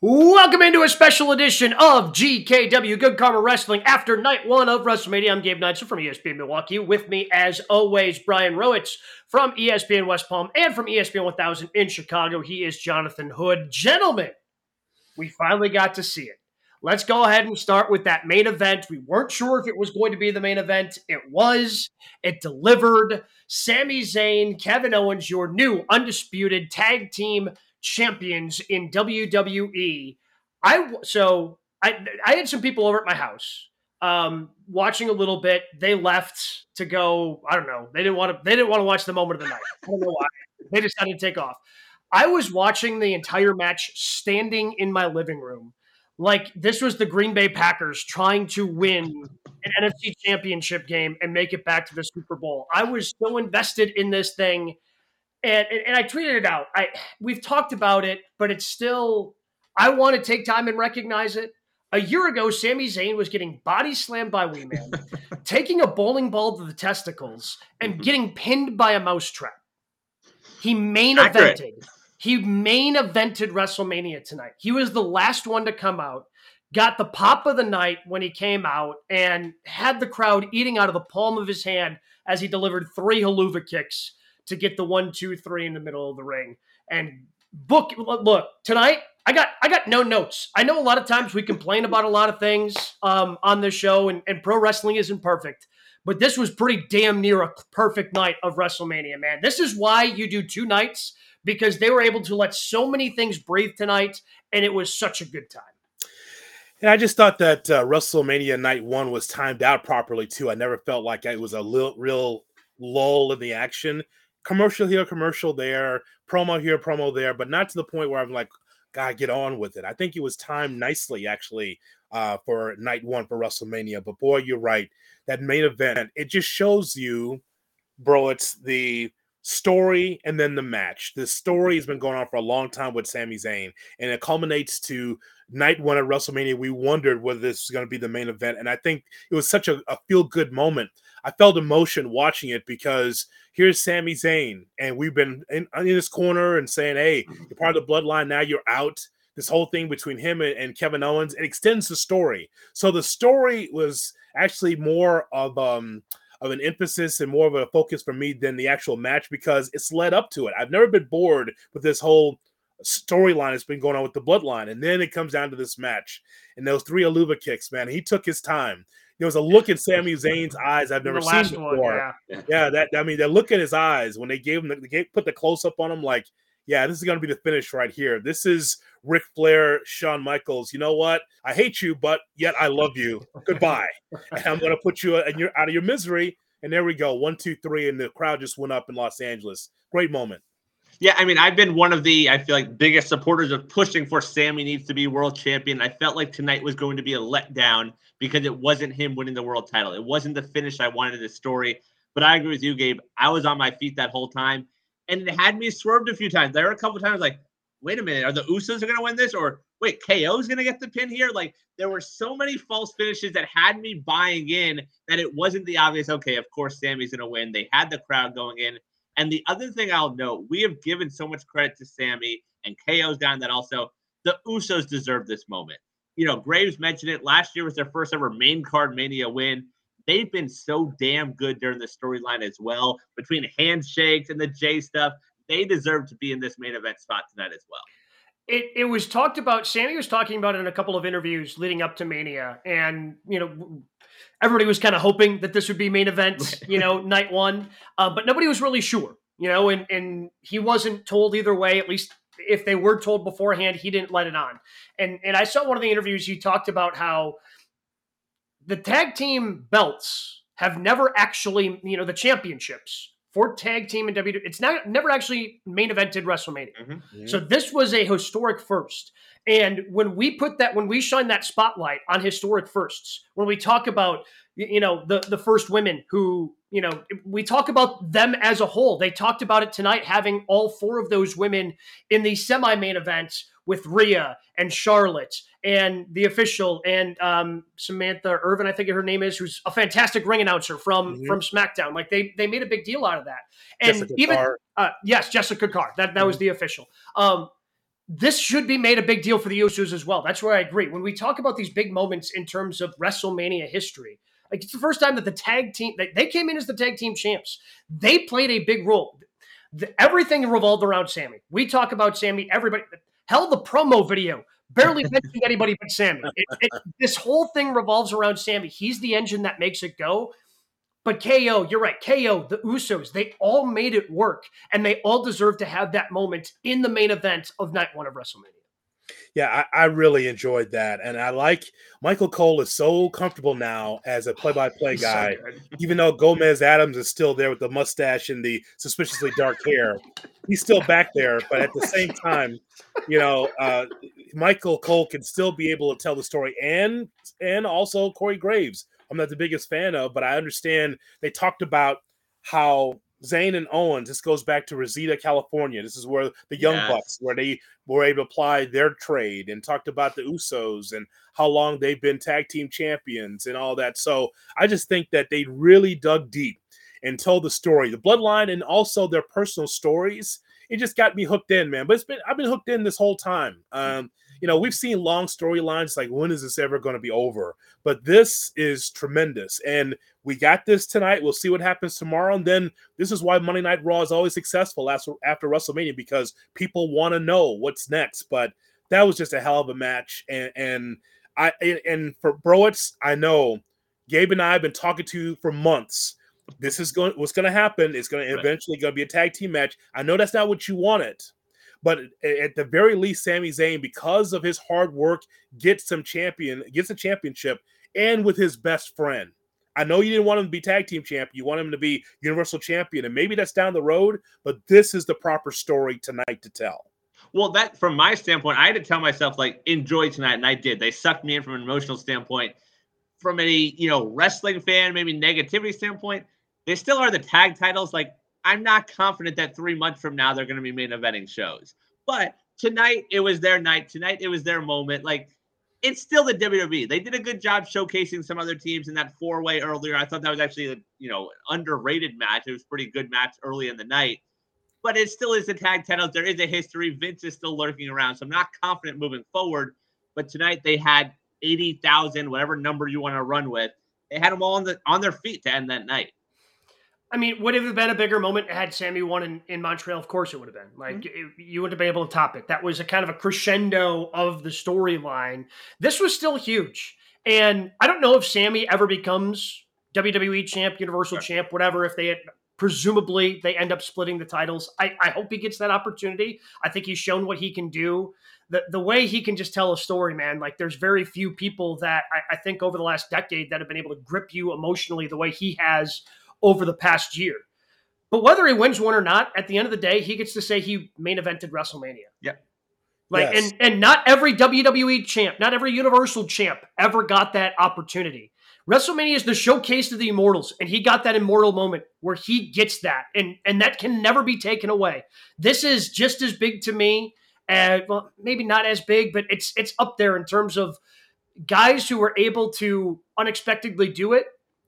Welcome into a special edition of GKW Good Karma Wrestling after night one of WrestleMania. I'm Gabe Knightson from ESPN Milwaukee. With me, as always, Brian Rowitz from ESPN West Palm and from ESPN 1000 in Chicago. He is Jonathan Hood. Gentlemen, we finally got to see it. Let's go ahead and start with that main event. We weren't sure if it was going to be the main event. It was. It delivered. Sami Zayn, Kevin Owens, your new undisputed tag team champions in WWE. I so I I had some people over at my house um watching a little bit. They left to go, I don't know. They didn't want to they didn't want to watch the moment of the night. I don't know why. They decided to take off. I was watching the entire match standing in my living room. Like this was the Green Bay Packers trying to win an NFC championship game and make it back to the Super Bowl. I was so invested in this thing and, and, and I tweeted it out. I we've talked about it, but it's still I want to take time and recognize it. A year ago, Sami Zayn was getting body slammed by Wee Man, taking a bowling ball to the testicles, and mm-hmm. getting pinned by a mousetrap. He main evented. He main evented WrestleMania tonight. He was the last one to come out, got the pop of the night when he came out, and had the crowd eating out of the palm of his hand as he delivered three Helluva kicks to get the one, two, three in the middle of the ring. And book look tonight. I got I got no notes. I know a lot of times we complain about a lot of things um, on this show, and, and pro wrestling isn't perfect. But this was pretty damn near a perfect night of WrestleMania, man. This is why you do two nights because they were able to let so many things breathe tonight, and it was such a good time. And I just thought that uh, WrestleMania night one was timed out properly too. I never felt like it was a little, real lull in the action commercial here, commercial there, promo here, promo there, but not to the point where I'm like, God, get on with it. I think it was timed nicely actually uh, for night one for WrestleMania. But boy, you're right. That main event, it just shows you, bro, it's the story and then the match. The story has been going on for a long time with Sami Zayn, and it culminates to night one at WrestleMania. We wondered whether this was going to be the main event, and I think it was such a, a feel good moment. I felt emotion watching it because here's Sami Zayn, and we've been in, in this corner and saying, "Hey, you're part of the bloodline. Now you're out." This whole thing between him and, and Kevin Owens it extends the story. So the story was actually more of um of an emphasis and more of a focus for me than the actual match because it's led up to it. I've never been bored with this whole storyline that's been going on with the bloodline. And then it comes down to this match and those three Helluva kicks, man. He took his time. There was a look in Sami Zayn's eyes I've never seen before. One, yeah. yeah, that I mean, that look in his eyes when they gave him the, they gave, put the close up on him, like, yeah, this is going to be the finish right here. This is Ric Flair, Shawn Michaels. You know what? I hate you, but yet I love you. Goodbye. and I'm going to put you uh, and you're out of your misery. And there we go. One, two, three. And the crowd just went up in Los Angeles. Great moment. Yeah, I mean, I've been one of the, I feel like, biggest supporters of pushing for Sami needs to be world champion. I felt like tonight was going to be a letdown because it wasn't him winning the world title. It wasn't the finish I wanted in the story. But I agree with you, Gabe. I was on my feet that whole time, and it had me swerved a few times. There were a couple times like, wait a minute, are the Usos going to win this? Or wait, KO is going to get the pin here? Like, there were so many false finishes that had me buying in that it wasn't the obvious, okay, of course Sami's going to win. They had the crowd going in. And the other thing I'll note, we have given so much credit to Sami and KO's down that also the Usos deserve this moment. You know, Graves mentioned it. Last year was their first ever main card mania win. They've been so damn good during the storyline as well. Between handshakes and the J stuff, they deserve to be in this main event spot tonight as well. It, it was talked about. Sami was talking about it in a couple of interviews leading up to Mania, and you know, everybody was kind of hoping that this would be main event, you know, night one, uh, but nobody was really sure, you know, and and he wasn't told either way. At least if they were told beforehand, he didn't let it on. And and I saw one of the interviews you talked about how the tag team belts have never actually, you know, the championships for tag team and WWE. It's not never actually main evented WrestleMania. Mm-hmm. Mm-hmm. So this was a historic first. And when we put that, when we shine that spotlight on historic firsts, when we talk about, you know, the the first women who, you know, we talk about them as a whole. They talked about it tonight, having all four of those women in the semi main events with Rhea and Charlotte and the official and um, Samantha Irvin, I think her name is, who's a fantastic ring announcer from mm-hmm. from SmackDown. Like they they made a big deal out of that. And Jessica even uh, yes, Jessica Carr. That that mm-hmm. was the official. Um, this should be made a big deal for the Usos as well. That's where I agree. When we talk about these big moments in terms of WrestleMania history, like it's the first time that the tag team they, they came in as the tag team champs. They played a big role. The, everything revolved around Sami. We talk about Sami. Everybody, hell, the promo video barely mentioning anybody but Sami. It, it, this whole thing revolves around Sami. He's the engine that makes it go. But KO, you're right. KO, the Usos, they all made it work, and they all deserve to have that moment in the main event of night one of WrestleMania. Yeah, I, I, really enjoyed that. And I like Michael Cole is so comfortable now as a play by play guy, so even though Gomez Addams is still there with the mustache and the suspiciously dark hair. He's still back there, but at the same time, you know, uh, Michael Cole can still be able to tell the story and and also Corey Graves. I'm not the biggest fan of, but I understand they talked about how Zayn and Owens. This goes back to Reseda, California. This is where the Young yes. Bucks, where they were able to apply their trade, and talked about the Usos and how long they've been tag team champions and all that. So I just think that they really dug deep and told the story, the bloodline, and also their personal stories. It just got me hooked in, man. But it's been I've been hooked in this whole time. Um, you know, we've seen long storylines like when is this ever going to be over? But this is tremendous. And we got this tonight. We'll see what happens tomorrow. And then this is why Monday Night Raw is always successful after, after WrestleMania because people want to know what's next. But that was just a hell of a match. And, and I and for Browitz, I know Gabe and I have been talking to you for months. This is going what's going to happen. It's going to eventually going to be a tag team match. I know that's not what you wanted, but at the very least, Sami Zayn, because of his hard work, gets some champion, gets a championship, and with his best friend. I know you didn't want him to be tag team champion. You want him to be universal champion, and maybe that's down the road. But this is the proper story tonight to tell. Well, that from my standpoint, I had to tell myself like enjoy tonight, and I did. They sucked me in from an emotional standpoint. From a you know wrestling fan, maybe negativity standpoint, they still are the tag titles. Like I'm not confident that three months from now they're going to be main eventing shows. But tonight it was their night. Tonight it was their moment. Like it's still the WWE. They did a good job showcasing some other teams in that four way earlier. I thought that was actually a you know underrated match. It was pretty good match early in the night. But it still is the tag titles. There is a history. Vince is still lurking around, so I'm not confident moving forward. But tonight they had eighty thousand, whatever number you want to run with. They had them all on the on their feet to end that night. I mean, would it have been a bigger moment had Sami won in, in Montreal? Of course it would have been. Like, mm-hmm. it, you would have been able to top it. That was a kind of a crescendo of the storyline. This was still huge. And I don't know if Sami ever becomes WWE champ, Universal sure. champ, whatever, if they had, presumably they end up splitting the titles. I, I hope he gets that opportunity. I think he's shown what he can do. The, the way he can just tell a story, man, like there's very few people that I, I think over the last decade that have been able to grip you emotionally the way he has over the past year. But whether he wins one or not, at the end of the day, he gets to say he main evented WrestleMania. Yeah. Like yes. and and not every WWE champ, not every Universal champ ever got that opportunity. WrestleMania is the showcase of the immortals, and he got that immortal moment where he gets that, and and that can never be taken away. This is just as big to me, and well, maybe not as big, but it's it's up there in terms of guys who were able to unexpectedly do it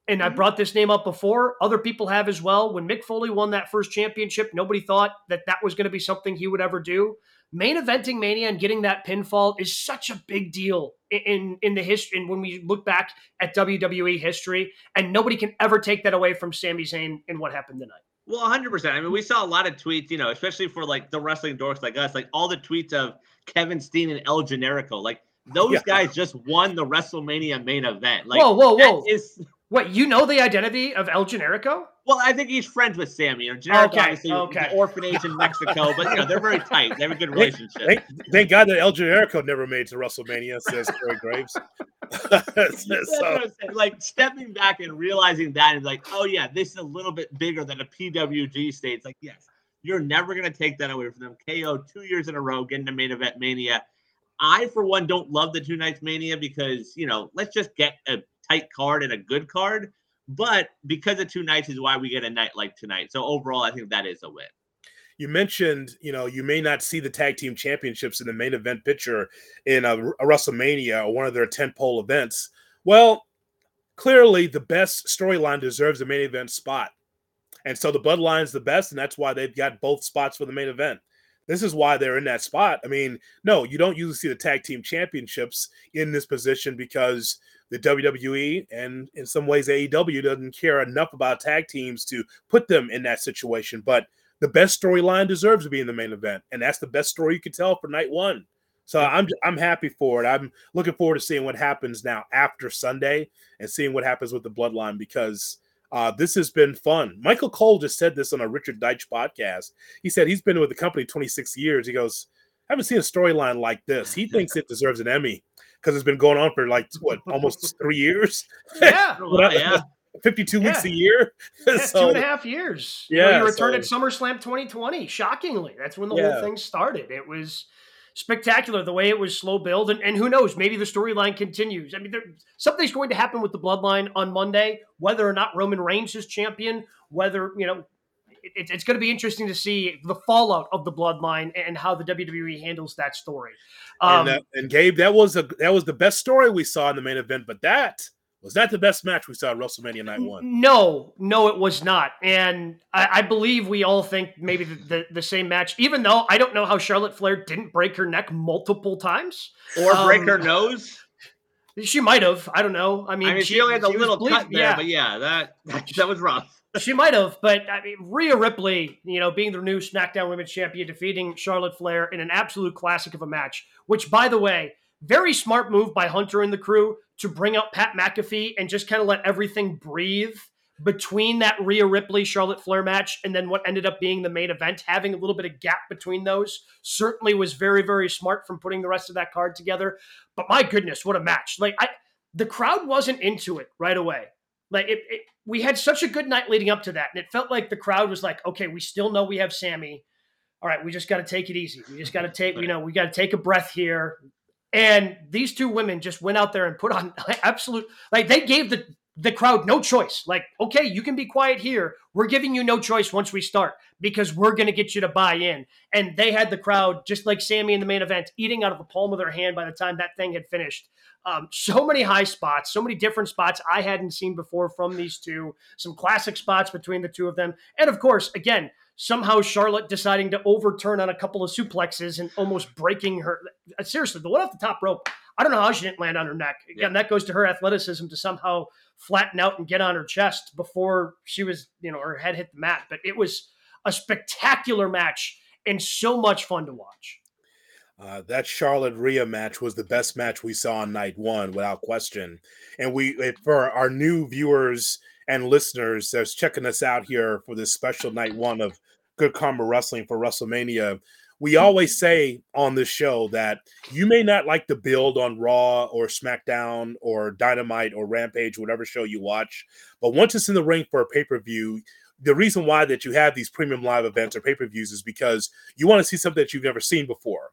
and I mm-hmm. brought this name up before. Other people have as well. When Mick Foley won that first championship, nobody thought that that was going to be something he would ever do. Main eventing Mania and getting that pinfall is such a big deal in in the history. And when we look back at WWE history, and nobody can ever take that away from Sami Zayn and what happened tonight. Well, 100%. I mean, we saw a lot of tweets, you know, especially for like the wrestling dorks like us, like all the tweets of Kevin Steen and El Generico. Like those yeah. guys just won the WrestleMania main event. Like, whoa, whoa, whoa. Is what you know the identity of El Generico? Well, I think he's friends with Sami. You know, Generico okay, obviously okay. the orphanage in Mexico, but you know they're very tight. They have a good relationship. Thank, thank God that El Generico never made to WrestleMania, says Corey Graves. so. Uh, like stepping back and realizing that and like, oh yeah, this is a little bit bigger than a PWG state. It's like, yes, you're never gonna take that away from them. KO two years in a row, getting to main event mania. I, for one, don't love the two nights mania because you know, let's just get a tight card and a good card. But because of two nights is why we get a night like tonight. So overall, I think that is a win. You mentioned, you know, you may not see the tag team championships in the main event picture in uh, a, a WrestleMania or one of their tentpole events. Well, clearly the best storyline deserves a main event spot. And so the bloodline's the best, and that's why they've got both spots for the main event. This is why they're in that spot. I mean, no, you don't usually see the tag team championships in this position because the WWE and in some ways AEW doesn't care enough about tag teams to put them in that situation. But the best storyline deserves to be in the main event, and that's the best story you could tell for night one. So I'm I'm happy for it. I'm looking forward to seeing what happens now after Sunday and seeing what happens with the bloodline because uh, this has been fun. Michael Cole just said this on a Richard Deitsch podcast. He said he's been with the company 26 years. He goes, I haven't seen a storyline like this. He thinks it deserves an Emmy because it's been going on for like what almost three years. Yeah, well, yeah. 52 yeah. weeks a year. Yeah, so, two and a half years. Yeah. You, know, you returned so, at SummerSlam 2020. Shockingly, that's when the yeah. whole thing started. It was spectacular the way it was slow build. And, and who knows, maybe the storyline continues. I mean, there, something's going to happen with the bloodline on Monday, whether or not Roman Reigns is champion, whether, you know, it, it's going to be interesting to see the fallout of the bloodline and how the WWE handles that story. Um, and, uh, and Gabe, that was a that was the best story we saw in the main event, but that was that the best match we saw at WrestleMania Night One? No, no, it was not. And I, I believe we all think maybe the, the, the, same match, even though I don't know how Charlotte Flair didn't break her neck multiple times or um, break her nose. She might have. I don't know. I mean, I mean she, she only had a little cut there, yeah. but yeah, that that was rough. she might have, but I mean, Rhea Ripley, you know, being the new SmackDown Women's Champion, defeating Charlotte Flair in an absolute classic of a match. Which, by the way, very smart move by Hunter and the crew to bring out Pat McAfee and just kind of let everything breathe between that Rhea Ripley Charlotte Flair match and then what ended up being the main event, having a little bit of gap between those certainly was very, very smart from putting the rest of that card together. But my goodness, what a match! Like I, the crowd wasn't into it right away. Like it, it we had such a good night leading up to that, and it felt like the crowd was like, okay, we still know we have Sami. All right, we just got to take it easy. We just got to take, you know, we got to take a breath here. And these two women just went out there and put on absolute like they gave the the crowd no choice. Like, okay, you can be quiet here. We're giving you no choice once we start because we're going to get you to buy in. And they had the crowd, just like Sami in the main event, eating out of the palm of their hand by the time that thing had finished. Um, so many high spots, so many different spots I hadn't seen before from these two, some classic spots between the two of them. And of course, again, somehow Charlotte deciding to overturn on a couple of suplexes and almost breaking her. Uh, seriously, the one off the top rope, I don't know how she didn't land on her neck. Again, yeah. that goes to her athleticism to somehow flatten out and get on her chest before she was, you know, her head hit the mat. But it was a spectacular match and so much fun to watch. Uh, that Charlotte Rhea match was the best match we saw on night one, without question. And we, for our new viewers and listeners that's checking us out here for this special night one of Good Karma Wrestling for WrestleMania, we mm-hmm. always say on this show that you may not like the build on Raw or SmackDown or Dynamite or Rampage, whatever show you watch, but once it's in the ring for a pay per view, the reason why that you have these premium live events or pay per views is because you want to see something that you've never seen before.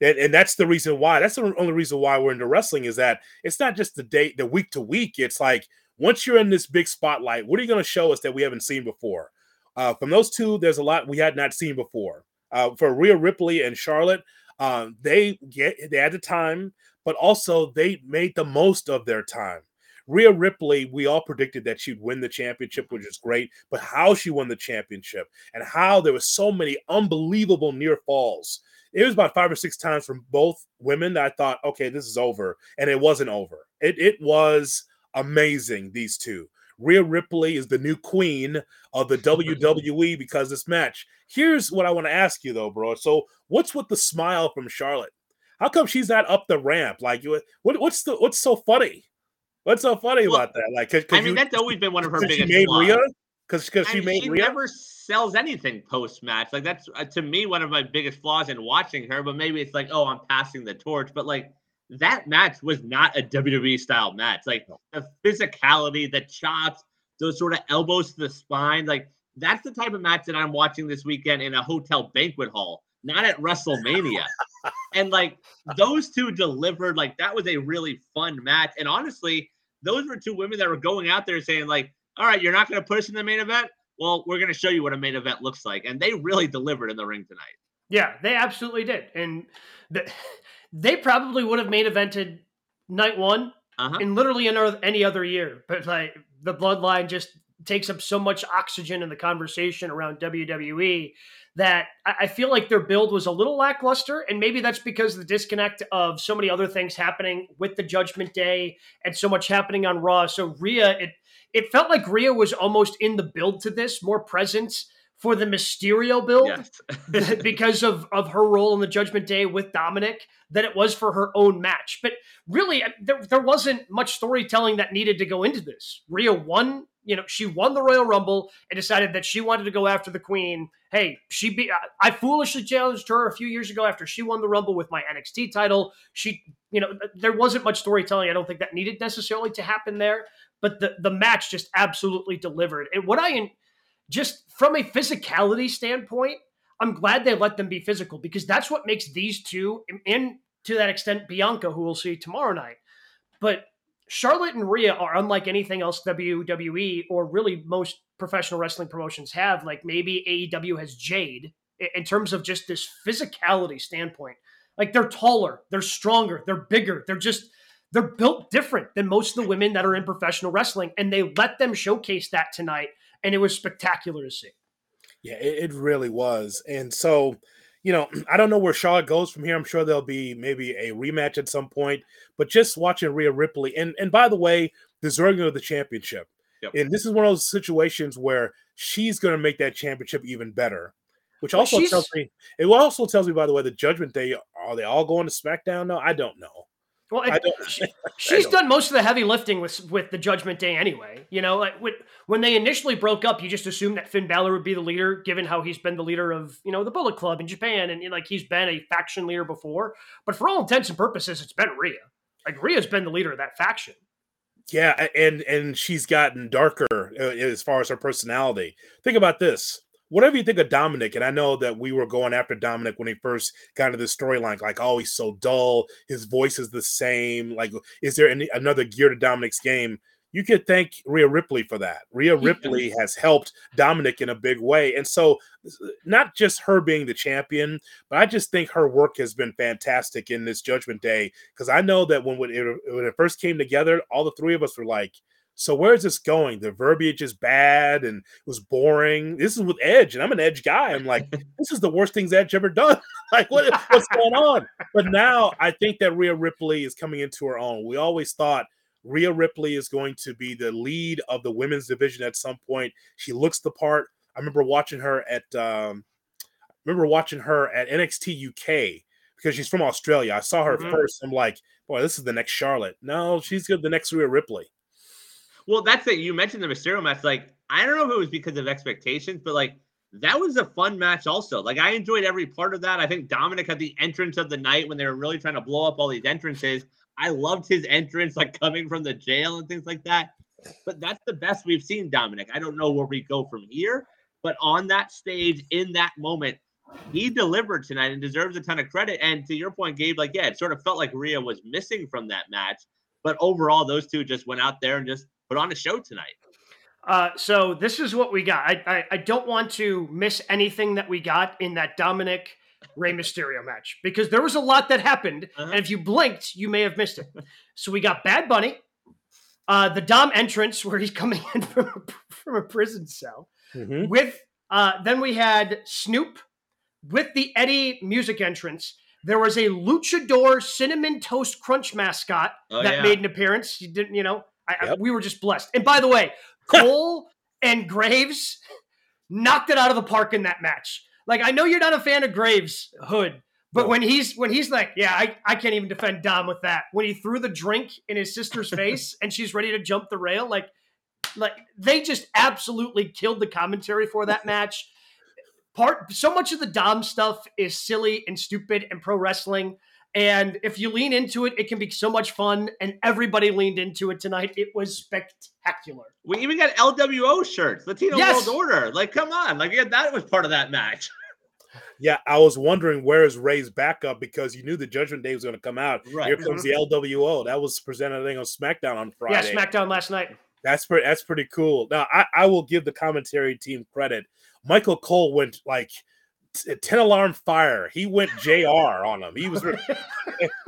And, and that's the reason why. That's the only reason why we're into wrestling is that it's not just the date, the week to week. It's like once you're in this big spotlight, what are you going to show us that we haven't seen before? Uh, from those two, there's a lot we had not seen before. Uh, for Rhea Ripley and Charlotte, um, they get they had the time, but also they made the most of their time. Rhea Ripley, we all predicted that she'd win the championship, which is great, but how she won the championship and how there was so many unbelievable near falls. It was about five or six times from both women that I thought, okay, this is over, and it wasn't over. It it was amazing. These two. Rhea Ripley is the new queen of the WWE because this match. Here's what I want to ask you though, bro. So, what's with the smile from Charlotte? How come she's not up the ramp? Like, what, what's the what's so funny? What's so funny well, about that? Like, cause, cause I mean, you, that's always been one of her biggest. She made flaws. Rhea because because she made she Rhea? never sells anything post match. Like that's uh, to me one of my biggest flaws in watching her. But maybe it's like, oh, I'm passing the torch. But like that match was not a WWE style match. Like the physicality, the chops, those sort of elbows to the spine, like that's the type of match that I'm watching this weekend in a hotel banquet hall, not at WrestleMania. and like those two delivered, like that was a really fun match. And honestly, those were two women that were going out there saying, like, all right, you're not going to put us in the main event. Well, we're going to show you what a main event looks like. And they really delivered in the ring tonight. Yeah, they absolutely did. And the, they probably would have main evented night one uh-huh. in literally any other year. But like the bloodline just takes up so much oxygen in the conversation around WWE that I feel like their build was a little lackluster. And maybe that's because the disconnect of so many other things happening with the Judgment Day and so much happening on Raw. So Rhea, it it felt like Rhea was almost in the build to this, more presence for the Mysterio build yes. because of, of her role in the Judgment Day with Dominic than it was for her own match. But really, there, there wasn't much storytelling that needed to go into this. Rhea won, you know, she won the Royal Rumble and decided that she wanted to go after the Queen. Hey, she be I foolishly challenged her a few years ago after she won the Rumble with my NXT title. She, you know, there wasn't much storytelling. I don't think that needed necessarily to happen there, but the the match just absolutely delivered. And what I just from a physicality standpoint, I'm glad they let them be physical because that's what makes these two, and to that extent, Bianca, who we'll see tomorrow night. But Charlotte and Rhea are unlike anything else WWE or really most professional wrestling promotions have. Like maybe AEW has Jade in terms of just this physicality standpoint. Like they're taller, they're stronger, they're bigger, they're just they're built different than most of the women that are in professional wrestling, and they let them showcase that tonight and it was spectacular to see. Yeah, it, it really was. And so, you know, I don't know where Charlotte goes from here. I'm sure there'll be maybe a rematch at some point. But just watching Rhea Ripley, and and by the way, deserving of the championship. Yep. And this is one of those situations where she's going to make that championship even better. Which also well, tells me it also tells me, by the way, the Judgment Day are they all going to SmackDown now? I don't know. Well, she, she's done most of the heavy lifting with with the Judgment Day anyway. You know, like when, when they initially broke up, you just assumed that Finn Balor would be the leader, given how he's been the leader of you know the Bullet Club in Japan, and, and like he's been a faction leader before. But for all intents and purposes, it's been Rhea. Like Rhea's been the leader of that faction. Yeah, and and she's gotten darker uh, as far as her personality. Think about this whatever you think of Dominic, and I know that we were going after Dominic when he first got into the storyline, like, oh, he's so dull, his voice is the same. Like, is there any another gear to Dominic's game? You could thank Rhea Ripley for that. Rhea Ripley has helped Dominic in a big way. And so, not just her being the champion, but I just think her work has been fantastic in this Judgment Day. Because I know that when, when it, when it first came together, all the three of us were like, so where is this going? The verbiage is bad and it was boring. This is with Edge, and I'm an Edge guy. I'm like, this is the worst things Edge ever done. like, what, what's going on? But now I think that Rhea Ripley is coming into her own. We always thought Rhea Ripley is going to be the lead of the women's division at some point. She looks the part. I remember watching her at um, I remember watching her at NXT UK because she's from Australia. I saw her mm-hmm. first. I'm like, boy, this is the next Charlotte. No, she's good. The next Rhea Ripley. Well, that's it. You mentioned the Mysterio match. Like, I don't know if it was because of expectations, but like that was a fun match also. Like I enjoyed every part of that. I think Dominic had the entrance of the night when they were really trying to blow up all these entrances. I loved his entrance, like coming from the jail and things like that. But that's the best we've seen Dominic. I don't know where we go from here, but on that stage in that moment, he delivered tonight and deserves a ton of credit. And to your point, Gabe, like, yeah, it sort of felt like Rhea was missing from that match. But overall, those two just went out there and just put on a show tonight. Uh, so this is what we got. I, I, I don't want to miss anything that we got in that Dominic Rey Mysterio match because there was a lot that happened, uh-huh. and if you blinked, you may have missed it. So we got Bad Bunny, uh, the Dom entrance where he's coming in from a, from a prison cell, mm-hmm. with uh, then we had Snoop with the Eddie music entrance. There was a luchador cinnamon toast crunch mascot oh, that yeah. made an appearance. You didn't, you know, I, yep. we were just blessed. And by the way, Cole and Graves knocked it out of the park in that match. Like I know you're not a fan of Graves Hood, but no. when he's when he's like, yeah, I, I can't even defend Dom with that. When he threw the drink in his sister's face and she's ready to jump the rail, like like they just absolutely killed the commentary for that match. Part so much of the Dom stuff is silly and stupid and pro wrestling and if you lean into it, it can be so much fun. And everybody leaned into it tonight. It was spectacular. We even got LWO shirts, Latino yes. World Order. Like, come on. Like, yeah, that was part of that match. Yeah, I was wondering where is Rey's backup because you knew the Judgment Day was going to come out. Right. Here comes mm-hmm. the LWO. That was presented, I think, on SmackDown on Friday. Yeah, SmackDown last night. That's pretty. That's pretty cool. Now, I, I will give the commentary team credit. Michael Cole went like 10 alarm fire. He went JR on him. He was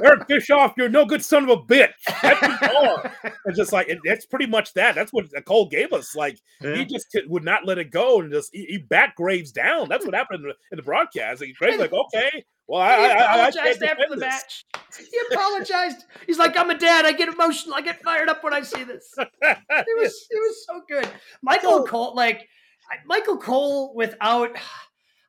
Eric Bischoff, you're no good son of a bitch. It's just like, that's pretty much that. That's what Cole gave us. Like, yeah. he just would not let it go and just, he, he back Graves down. That's what happened in the, in the broadcast. Like, Graves, like, okay, well, I, he apologized I, I, after the match. He apologized. He's like, I'm a dad. I get emotional. I get fired up when I see this. It was, it was so good. Michael so, Cole, like, Michael Cole without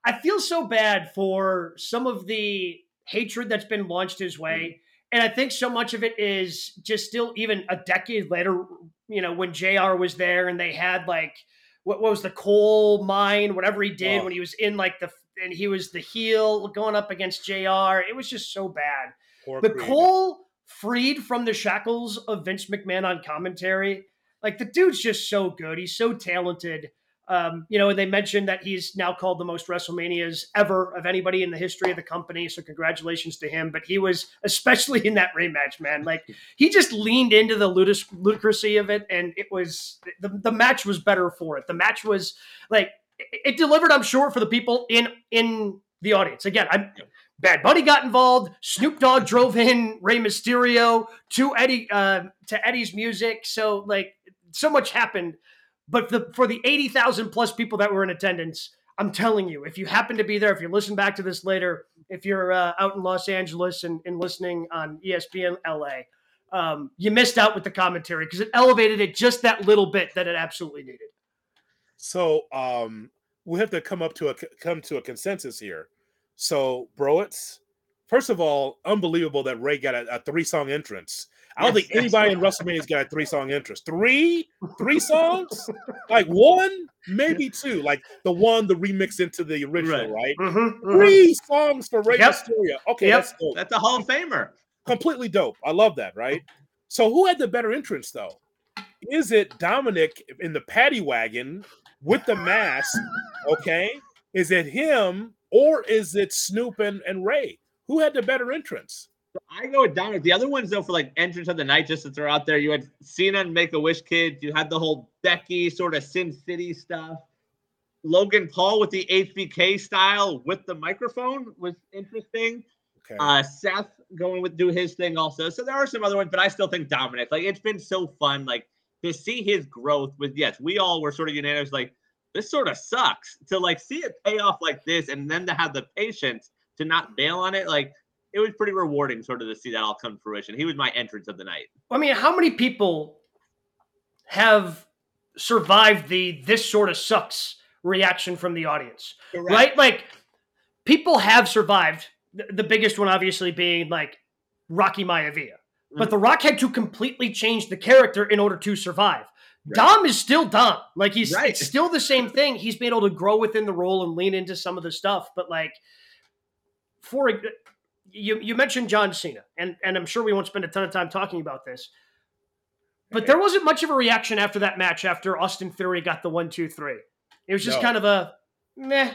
I feel so bad for some of the hatred that's been launched his way. Mm-hmm. And I think so much of it is just still even a decade later, you know, when JR was there and they had like what, what was the coal mine, whatever he did when he was in like the and he was the heel going up against JR. It was just so bad. Poor but Creed. Cole freed from the shackles of Vince McMahon on commentary. Like the dude's just so good. He's so talented. Um, you know, and they mentioned that he's now called the most WrestleManias ever of anybody in the history of the company. So congratulations to him. But he was especially in that rematch, man. Like he just leaned into the ludic- ludicrousy of it, and it was the, the match was better for it. The match was like it, it delivered. I'm sure for the people in in the audience. Again, I'm. Bad Bunny got involved. Snoop Dogg drove in Rey Mysterio to Eddie uh, to Eddie's music. So like so much happened but the, for the 80,000 plus people that were in attendance, I'm telling you, if you happen to be there, if you listen back to this later, if you're uh, out in Los Angeles and, and, listening on ESPN LA, um, you missed out with the commentary because it elevated it just that little bit that it absolutely needed. So um, we have to come up to a come to a consensus here. So Browitz, first of all, unbelievable that Rey got a, a three song entrance. I don't think anybody in WrestleMania's got a three song interest. Three, three songs, like one, maybe two, like the one the remix into the original, right? right? Mm-hmm, mm-hmm. Three songs for Rey yep. Mysterio. Okay, yep. that's dope. That's a Hall of Famer. Completely dope. I love that. Right. So who had the better entrance though? Is it Dominic in the paddy wagon with the mask? Okay. Is it him or is it Snoop and, and Rey? Who had the better entrance? I go with Dominic. The other ones, though, for like entrance of the night, just to throw out there, you had Cena and Make a Wish Kids. You had the whole Becky sort of Sim City stuff. Logan Paul with the HBK style with the microphone was interesting. Okay. Uh, Seth going with do his thing also. So there are some other ones, but I still think Dominic. Like it's been so fun, like to see his growth. With yes, we all were sort of unanimous. Like this sort of sucks to like see it pay off like this, and then to have the patience to not bail on it. Like it was pretty rewarding sort of to see that all come to fruition. He was my entrance of the night. I mean, how many people have survived the this sort of sucks reaction from the audience? Correct. Right? Like people have survived. The biggest one obviously being like Rocky Maivia. Mm-hmm. But The Rock had to completely change the character in order to survive. Right. Dom is still Dom. Like he's right. it's still the same thing. He's been able to grow within the role and lean into some of the stuff. But like for you you mentioned John Cena, and and I'm sure we won't spend a ton of time talking about this. But there wasn't much of a reaction after that match after Austin Theory got the one, two, three. It was just no. kind of a meh,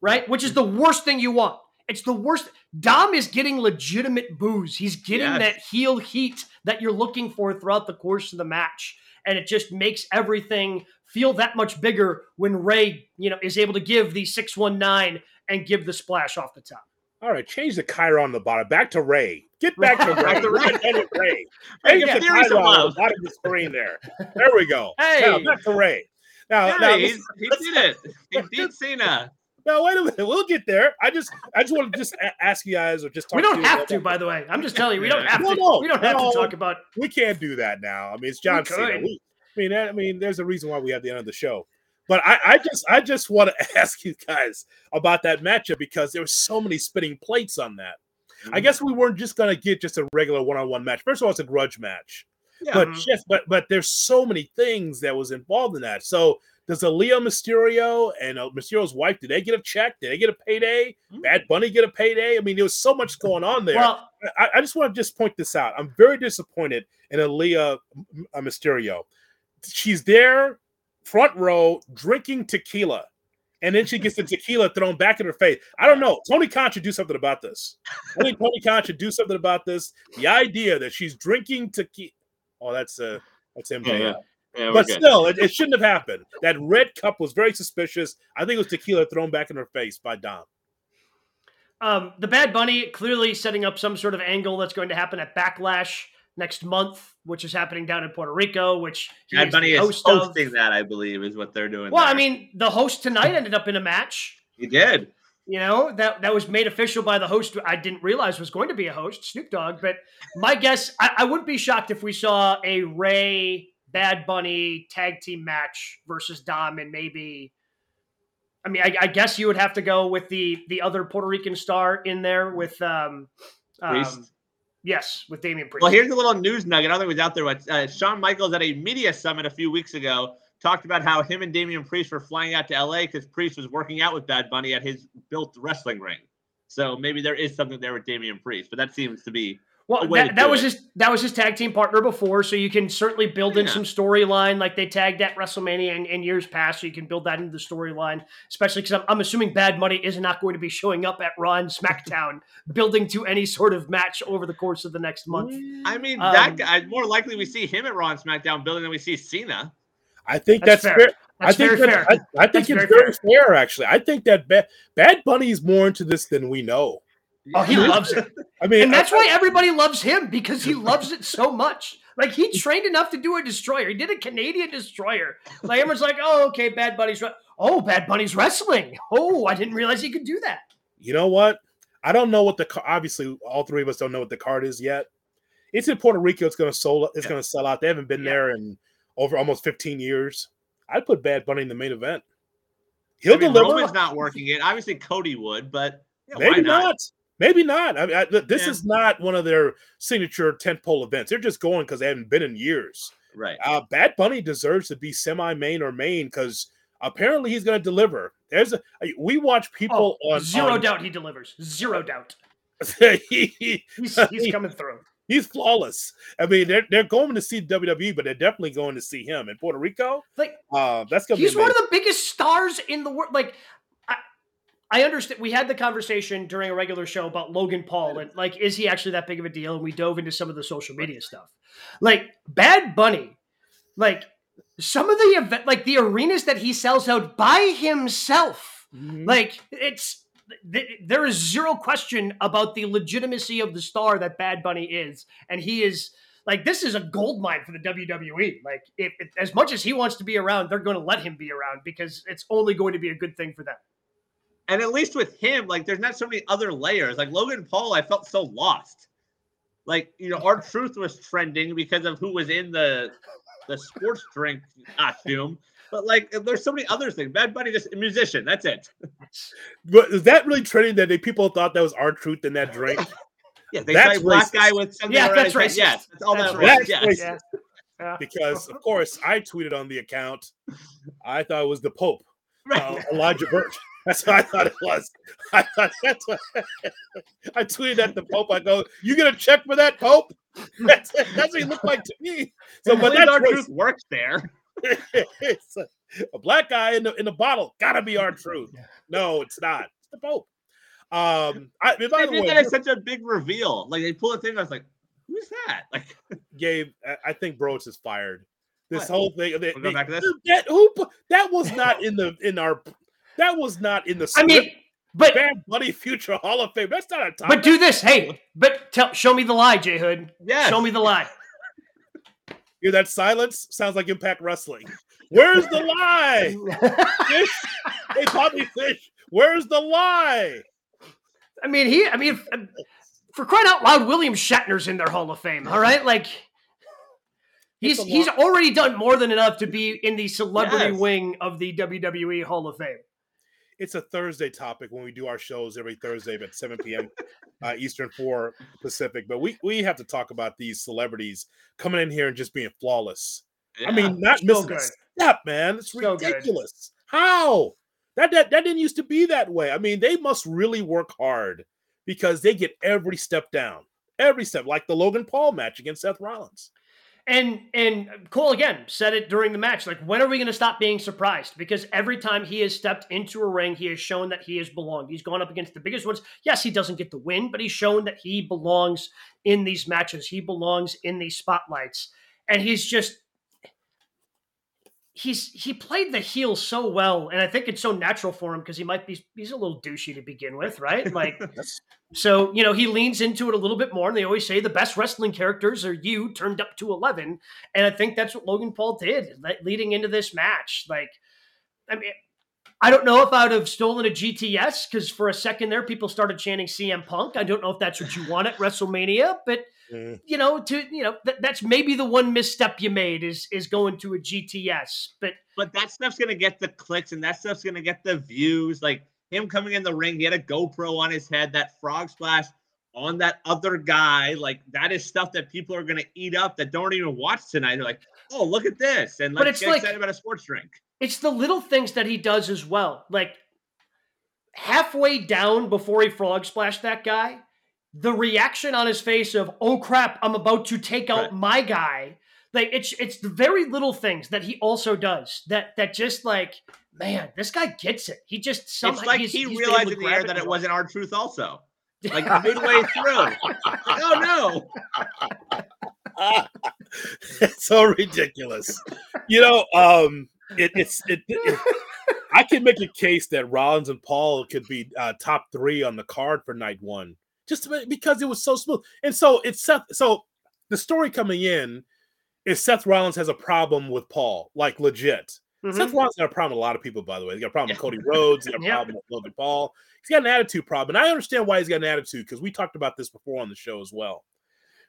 right? Which is the worst thing you want. It's the worst. Dom is getting legitimate booze. He's getting yes. that heel heat that you're looking for throughout the course of the match. And it just makes everything feel that much bigger when Rey, you know, is able to give the 619 and give the splash off the top. All right, change the chyron on the bottom. Back to Rey. Get back to Rey. back to Rey. Rey. Hey, get the chyron on the bottom of the screen there. There we go. Hey, now, back to Rey. Now, hey, now he did it. He beat Cena. No, wait a minute. We'll get there. I just, I just want to just ask you guys, or just talk. We don't have to, by the way. I'm just telling you, we don't have to. No, we don't have no, to talk about. We can't do that now. I mean, it's John Cena. We, I mean, I mean, there's a reason why we have the end of the show. But I, I just I just want to ask you guys about that matchup because there were so many spinning plates on that. Mm-hmm. I guess we weren't just gonna get just a regular one-on-one match. First of all, it's a grudge match. Yeah. But mm-hmm. yes, but but there's so many things that was involved in that. So does Aalyah Mysterio and uh, Mysterio's wife did they get a check? Did they get a payday? Mm-hmm. Bad Bunny get a payday? I mean, there was so much going on there. Well, I, I, just want to just point this out. I'm very disappointed in Aalyah uh, Mysterio. She's there front row drinking tequila. And then she gets the tequila thrown back in her face. I don't know. Tony Khan should do something about this. I think Tony Khan should do something about this. The idea that she's drinking tequila. Oh, that's uh that's MJF. Yeah, yeah. Yeah, but good. still, it, it, shouldn't have happened. That red cup was very suspicious. I think it was tequila thrown back in her face by Dom. um, the Bad Bunny clearly setting up some sort of angle that's going to happen at Backlash next month, which is happening down in Puerto Rico. Which Bad is Bunny the is host of. hosting that, I believe, is what they're doing. Well, I mean, the host tonight ended up in a match. he did. You know that that was made official by the host. I didn't realize was going to be a host, Snoop Dogg. But my guess, I, I wouldn't be shocked if we saw a Rey Bad Bunny tag team match versus Dom, and maybe. I mean, I, I guess you would have to go with the the other Puerto Rican star in there with um, Priest. Yes, with Damian Priest. Well, here's a little news nugget. I don't think it was out there, but uh, Shawn Michaels at a media summit a few weeks ago talked about how him and Damian Priest were flying out to LA because Priest was working out with Bad Bunny at his built wrestling ring. So maybe there is something there with Damian Priest, but that seems to be Well, a way to that, that was it. his that was his tag team partner before, so you can certainly build in Yeah. some storyline like they tagged at WrestleMania in, in years past. So you can build that into the storyline, especially because I'm, I'm assuming Bad Bunny is not going to be showing up at Raw and SmackDown, building to any sort of match over the course of the next month. I mean, Um, that guy more likely we see him at Raw and SmackDown building than we see Cena. I think That's that's, fair. fair. That's I think very that- fair. I, I think That's it's very very fair. actually. I think that ba- Bad Bunny is more into this than we know. Oh, he loves it, I mean, and that's I- why everybody loves him because he loves it so much. Like he trained enough to do a destroyer. He did a Canadian destroyer. Like everyone's like, "Oh, okay, Bad Bunny's re- oh, Bad Bunny's wrestling. Oh, I didn't realize he could do that." you know what? I don't know what the obviously all three of us don't know what the card is yet. It's in Puerto Rico. It's going to sell. It's Yeah. going to sell out. They haven't been Yeah. there in over almost 15 years. I'd put Bad Bunny in the main event. He'll I mean, deliver. Roman's not working it. Obviously, Cody would, but yeah, why Maybe not? not. Maybe not. I mean, I, this Yeah. is not one of their signature tentpole events. They're just going because they haven't been in years. Right. Uh, Bad Bunny deserves to be semi-main or main because apparently he's going to deliver. There's a we watch people Oh, on zero on- doubt he delivers. Zero doubt. he- he- He's he's coming through. he's flawless. I mean, they're they're going to see WWE, but they're definitely going to see him in Puerto Rico. Like Uh, that's going to be he's one of the biggest stars in the world. Like I, understand. We had the conversation during a regular show about Logan Paul and like, is he actually that big of a deal? And we dove into some of the social media stuff. Like Bad Bunny, like some of the event, like the arenas that he sells out by himself. Mhm. Like it's th- there is zero question about the legitimacy of the star that Bad Bunny is, and he is like this is a gold mine for the WWE. Like if, if as much as he wants to be around, they're going to let him be around because it's only going to be a good thing for them. And at least with him, like there's not so many other layers. Like Logan Paul, I felt so lost. Like, you know, R-Truth was trending because of who was in the the sports drink costume. But like there's so many other things. Bad Bunny just a musician. That's it. But is that really trending that they, people thought that was R-Truth in that drink? Yeah, they That's say black guy with something. Yeah, that's right. Yes, that's all That's that racist. was. Yes. Yeah. Yeah. because of course I tweeted on the account. I thought it was the Pope, Right. uh, Elijah Burke. That's what I thought it was. I thought that's what I tweeted at the Pope. I go, "You gonna check for that Pope?" That's, that's what he looked like to me. So, but At least that's R-Truth works there. it's a, a black guy in the in the bottle. Gotta be R-Truth. No, it's not. It's the Pope. Um, I, by They the way, that as such a big reveal. Like they pull a thing. I was like, who's that? Like Gabe, I- think Broach is fired. This What? whole thing. They, We'll go they- back to this? That who? That was not in the in our. That was not in the. I mean, but Bad Bunny Future Hall of Fame. That's not a time. but do this. Hey, but tell show me the lie, J Hood. yes. Show me the lie. Hear that silence? Sounds like Impact Wrestling. Where's the lie? Fish? Hey, Bobby Fish. Where's the lie? I mean, he. I mean, um, for crying out loud, William Shatner's in their Hall of Fame. All right, like he's he's already done more than enough to be in the celebrity Yes. wing of the WWE Hall of Fame. It's a Thursday topic when we do our shows every Thursday at 7 p.m. uh, Eastern, 4 Pacific. But we we have to talk about these celebrities coming in here and just being flawless. I mean, not so missing a step, man. It's So good. ridiculous. How? That, that that didn't used to be that way. I mean, they must really work hard because they get every step down, every step, like the Logan Paul match against Seth Rollins. And and Cole again said it during the match. Like, when are we going to stop being surprised? Because every time he has stepped into a ring, he has shown that he has belonged. He's gone up against the biggest ones. Yes, he doesn't get the win, but he's shown that he belongs in these matches. He belongs in these spotlights, and he's just he's he played the heel so well, and I think it's so natural for him because he might be he's a little douchey to begin with, right? Like, so you know he leans into it a little bit more, and they always say the best wrestling characters are you turned up to eleven, and I think that's what Logan Paul did leading into this match. Like, I mean. I don't know if I would have stolen a GTS because for a second there, people started chanting CM Punk. I don't know if that's what you want at WrestleMania, but Mm. You know, to you know, th- that's maybe the one misstep you made is is going to a GTS. But but that stuff's gonna get the clicks and that stuff's gonna get the views. Like him coming in the ring, he had a GoPro on his head, that frog splash on that other guy. Like that is stuff that people are gonna eat up that don't even watch tonight. They're like, oh, look at this, and let's get like, excited about a sports drink. It's the little things that he does as well. Like halfway down before he frog splashed that guy, the reaction on his face of "Oh crap, I'm about to take out right. my guy." Like it's it's the very little things that he also does that that just like man, this guy gets it. He just somehow it's like he's, he he's realized in the air that it wasn't R-Truth also. Like midway through. oh no. it's so ridiculous. You know, um it, it's it, it, I can make a case that Rollins and Paul could be uh, top three on the card for night one just because it was so smooth. And so it's Seth. So the story coming in is Seth Rollins has a problem with Paul, like legit. Mm-hmm. Seth Rollins got a problem with a lot of people, by the way. He got a problem with Cody Rhodes. He got a problem with Logan Paul. He's got an attitude problem, and I understand why he's got an attitude because we talked about this before on the show as well.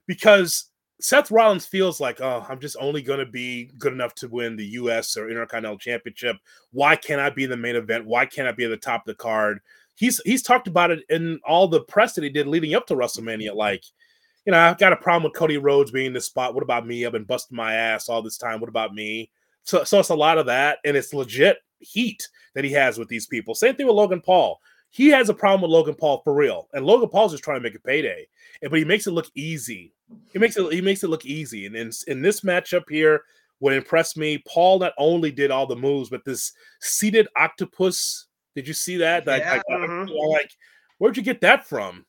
Because Seth Rollins feels like, oh, I'm just only going to be good enough to win the U.S. or Intercontinental Championship. Why can't I be in the main event? Why can't I be at the top of the card? He's he's talked about it in all the press that he did leading up to WrestleMania. Like, you know, I've got a problem with Cody Rhodes being in this spot. What about me? I've been busting my ass all this time. What about me? So, so it's a lot of that, and it's legit heat that he has with these people. Same thing with Logan Paul. He has a problem with Logan Paul for real, and Logan Paul's just trying to make a payday. But he makes it look easy. He makes it he makes it look easy. And in, in this matchup here, what impressed me, Paul not only did all the moves, but this seated octopus did you see that? Yeah. Like, mm-hmm. like, where'd you get that from?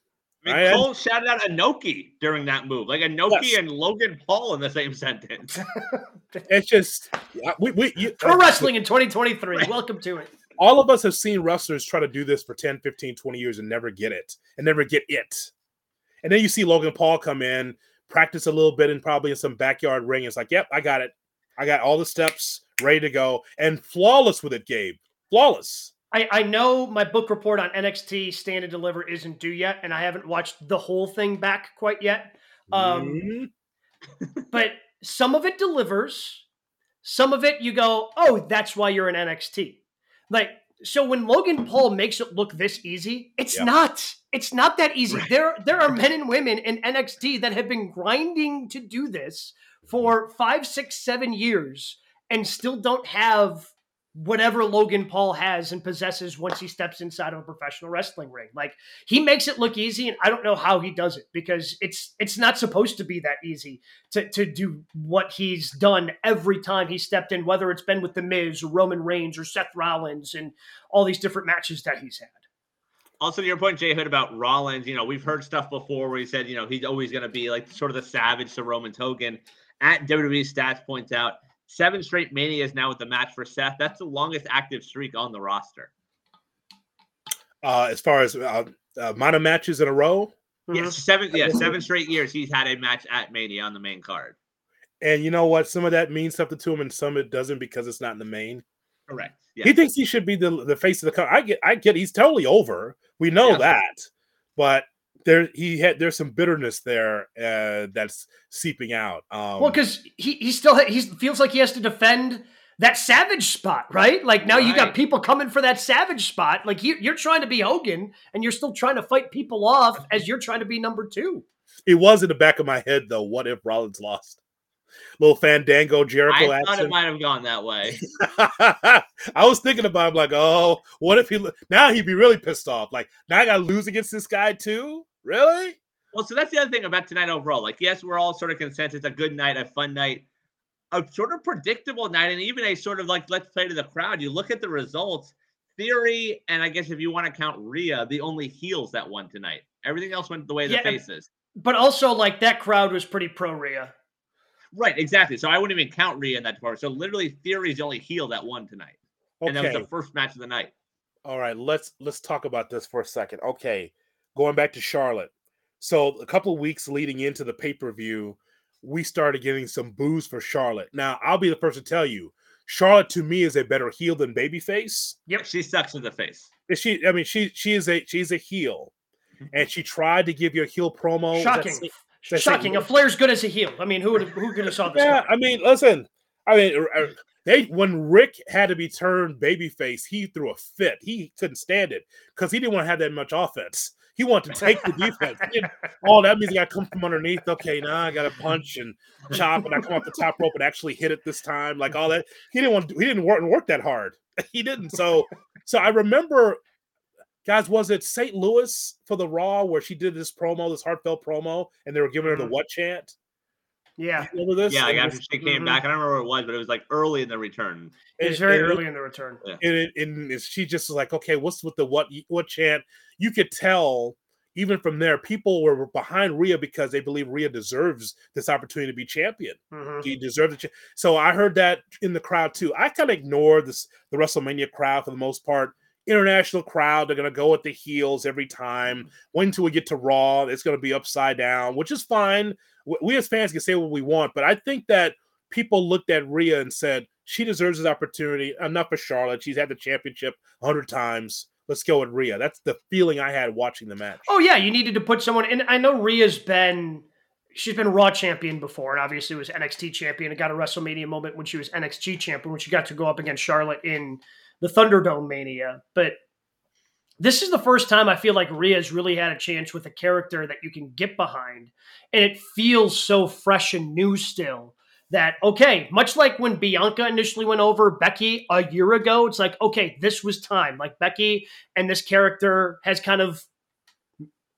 I mean, Cole shouted out Inoki during that move, like Inoki yes. and Logan Paul in the same sentence. it's just we, we you, pro uh, wrestling in 2023. Right. Welcome to it. All of us have seen wrestlers try to do this for 10, 15, 20 years and never get it and never get it. And then you see Logan Paul come in, practice a little bit and probably in some backyard ring. It's like, yep, I got it. I got all the steps ready to go and flawless with it, Gabe. Flawless. I, I know my book report on NXT Stand and Deliver isn't due yet, and I haven't watched the whole thing back quite yet. Um, mm-hmm. but some of it delivers. Some of it you go, oh, that's why you're in NXT. Like, so when Logan Paul makes it look this easy, it's yep. not. It's not that easy. Right. There, there are men and women in NXT that have been grinding to do this for five, six, seven years and still don't have whatever Logan Paul has and possesses once he steps inside of a professional wrestling ring. Like he makes it look easy and I don't know how he does it because it's it's not supposed to be that easy to to do what he's done every time he stepped in whether it's been with the Miz or Roman Reigns or Seth Rollins and all these different matches that he's had. Also, to your point, Jay Hood, about Rollins, you know, we've heard stuff before where he said, you know, he's always going to be like sort of the savage to Roman Hogan. At WWE Stats points out Seven straight manias now with the match for Seth. That's the longest active streak on the roster. Uh, as far as uh, uh, amount of matches in a row. Yes, mm-hmm. seven. Yeah, seven straight years he's had a match at Mania on the main card. And you know what? Some of that means something to him, and some it doesn't because it's not in the main. Correct. Yes. He thinks he should be the the face of the company. I get, I get. He's totally over. We know yeah. that, but there he had there's some bitterness there uh, that's seeping out. Um, well, because he he still he feels like he has to defend that savage spot, right? Like now right. you got people coming for that savage spot. Like you, you're trying to be Hogan, and you're still trying to fight people off as you're trying to be number two. It was in the back of my head though. What if Rollins lost? Little Fandango Jericho I thought it might have gone that way. I was thinking about him like, oh, what if he now he'd be really pissed off? Like now I got to lose against this guy too. Really? Well, so that's the other thing about tonight overall. Like, yes, we're all sort of consensus a good night, a fun night, a sort of predictable night, and even a sort of like let's play to the crowd. You look at the results. Theory, and I guess if you want to count Rhea, the only heels that won tonight. Everything else went the way of yeah, the faces. But also, like that crowd was pretty pro Rhea. Right, exactly. So I wouldn't even count Rhea in that department. So literally, Theory's the only heel that won tonight, and that was the first match of the night. All right, let's let's talk about this for a second. Okay, going back to Charlotte. So a couple of weeks leading into the pay-per-view, we started getting some boos for Charlotte. Now, I'll be the first to tell you, Charlotte to me is a better heel than babyface. Yep. She sucks in the face. Is she I mean, she she is a she's a heel. And she tried to give you a heel promo. Shocking. That's- that's- Shocking. A Flair's good as a heel. I mean, who would who could have saw this? Yeah, coming? I mean, listen. I mean, uh, they when Rick had to be turned babyface, he threw a fit. He couldn't stand it because he didn't want to have that much offense. He wanted to take the defense. Oh, that means I got to come from underneath. Okay, now I got to punch and chop, and I come off the top rope and actually hit it this time. Like all that, he didn't want. To, he didn't work work that hard. He didn't. So, so I remember, guys. Was it St. Louis for the Raw where she did this promo, this heartfelt promo, and they were giving her the Mhm. what chant? Yeah, Remember this? Yeah, like And after she came Mhm. back, I don't remember what it was, but it was like early in the return. it was very and- early in the return. and, it, and she just was like, okay, what's with the what what chant? You could tell even from there, people were behind Rhea because they believe Rhea deserves this opportunity to be champion. Mhm. He deserves it. So I heard that in the crowd too. I kind of ignored this the WrestleMania crowd for the most part. International crowd, they're gonna go with the heels every time. When until we get to Raw, it's gonna be upside down, which is fine. We as fans can say what we want, but I think that people looked at Rhea and said she deserves this opportunity. Enough for Charlotte. She's had the championship hundred times. Let's go with Rhea. That's the feeling I had watching the match. Oh yeah, you needed to put someone. And I know Rhea's been she's been Raw champion before, and obviously was NXT champion and got a WrestleMania moment when she was NXT champion when she got to go up against Charlotte in the Thunderdome Mania. But this is the first time I feel like Rhea's really had a chance with a character that you can get behind, and it feels so fresh and new still. That okay, much like when Bianca initially went over Becky a year ago, it's like okay, this was time. Like Becky and this character has kind of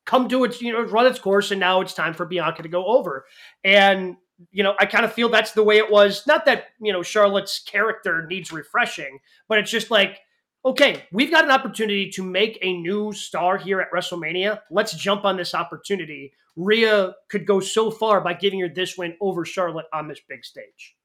come to its you know run its course and now it's time for bianca to go over and you know i kind of feel that's the way it was not that you know charlotte's character needs refreshing but it's just like okay we've got an opportunity to make a new star here at wrestlemania let's jump on this opportunity Rhea could go so far by giving her this win over charlotte on this big stage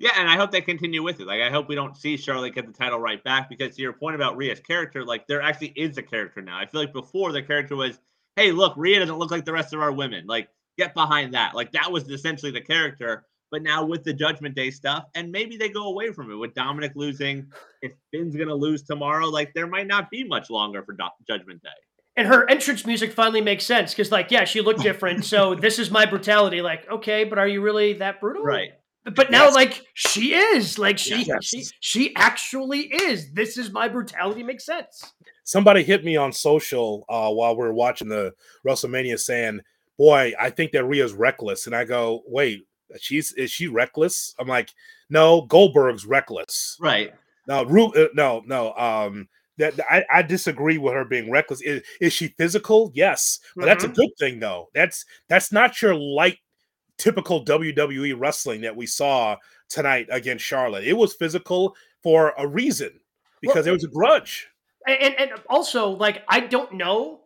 Yeah, and I hope they continue with it. Like, I hope we don't see Charlotte get the title right back because to your point about Rhea's character, like, there actually is a character now. I feel like before the character was, hey, look, Rhea doesn't look like the rest of our women. Like, get behind that. Like, that was essentially the character. But now with the Judgment Day stuff, and maybe they go away from it with Dominic losing. If Finn's going to lose tomorrow, like, there might not be much longer for Do- Judgment Day. and her entrance music finally makes sense because like yeah she looked different so this is my brutality like okay but are you really that brutal Right. but now Yes. like she is like she Yes. she she actually is this is my brutality makes sense somebody hit me on social uh, while we were watching the WrestleMania saying, "Boy, I think that Rhea's reckless." And I go, "Wait, she's is she reckless?" I'm like, "No, Goldberg's reckless." Right. No, Ru- uh, no, no. Um, that I, I disagree with her being reckless. Is, is she physical? Yes, but that's a good thing though. That's that's not your light typical WWE wrestling that we saw tonight against Charlotte. It was physical for a reason because Well- there was a grudge. and and also like i don't know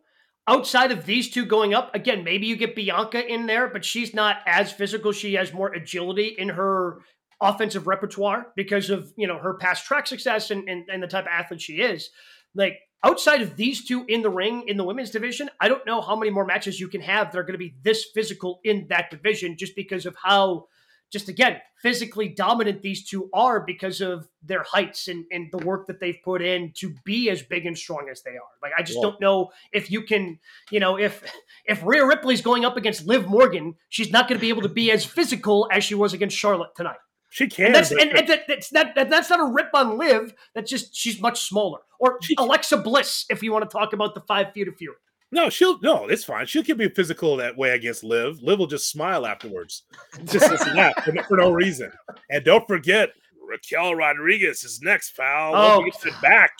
outside of these two going up again maybe you get bianca in there but she's not as physical. She has more agility in her offensive repertoire because of you know her past track success and, and, and the type of athlete she is. Like outside of these two in the ring in the women's division i don't know how many more matches you can have that are going to be this physical in that division just because of how just again physically dominant these two are because of their heights and, and the work that they've put in to be as big and strong as they are. Like I just Yeah. don't know if you can, you know, if if Rhea Ripley's going up against Liv Morgan, she's not going to be able to be as physical as she was against Charlotte tonight. She can. And that's but- and, and that, that's that, that that's not a rip on Liv. That's just she's much smaller. Or She- Alexa Bliss, if you want to talk about the five feet of fury. No, she'll no, it's fine. She can me physical that way against Liv. Liv will just smile afterwards, just that for, no- for no reason. And don't forget, Raquel Rodriguez is next, pal. Oh. Back,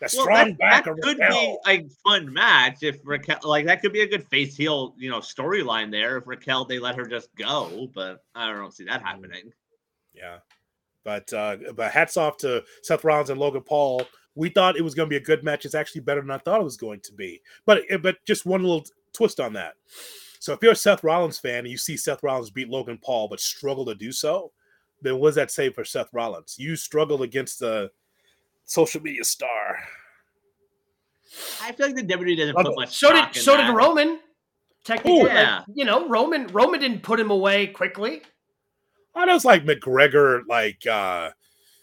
the Well, strong that, back that of could Raquel. be a fun match if Raquel like that could be a good face heel you know storyline there if Raquel they let her just go but I don't see that happening. Yeah. But uh but hats off to Seth Rollins and Logan Paul. We thought it was going to be a good match. It's actually better than I thought it was going to be. But eh, but just one little twist on that. So if you're a Seth Rollins fan and you see Seth Rollins beat Logan Paul but struggle to do so, then what does that say for Seth Rollins? You struggled against the social media star. I feel like the WWE doesn't put much. So did so that. did Roman. Technically, yeah. like, you know, Roman Roman didn't put him away quickly. Oh, that was like McGregor, like uh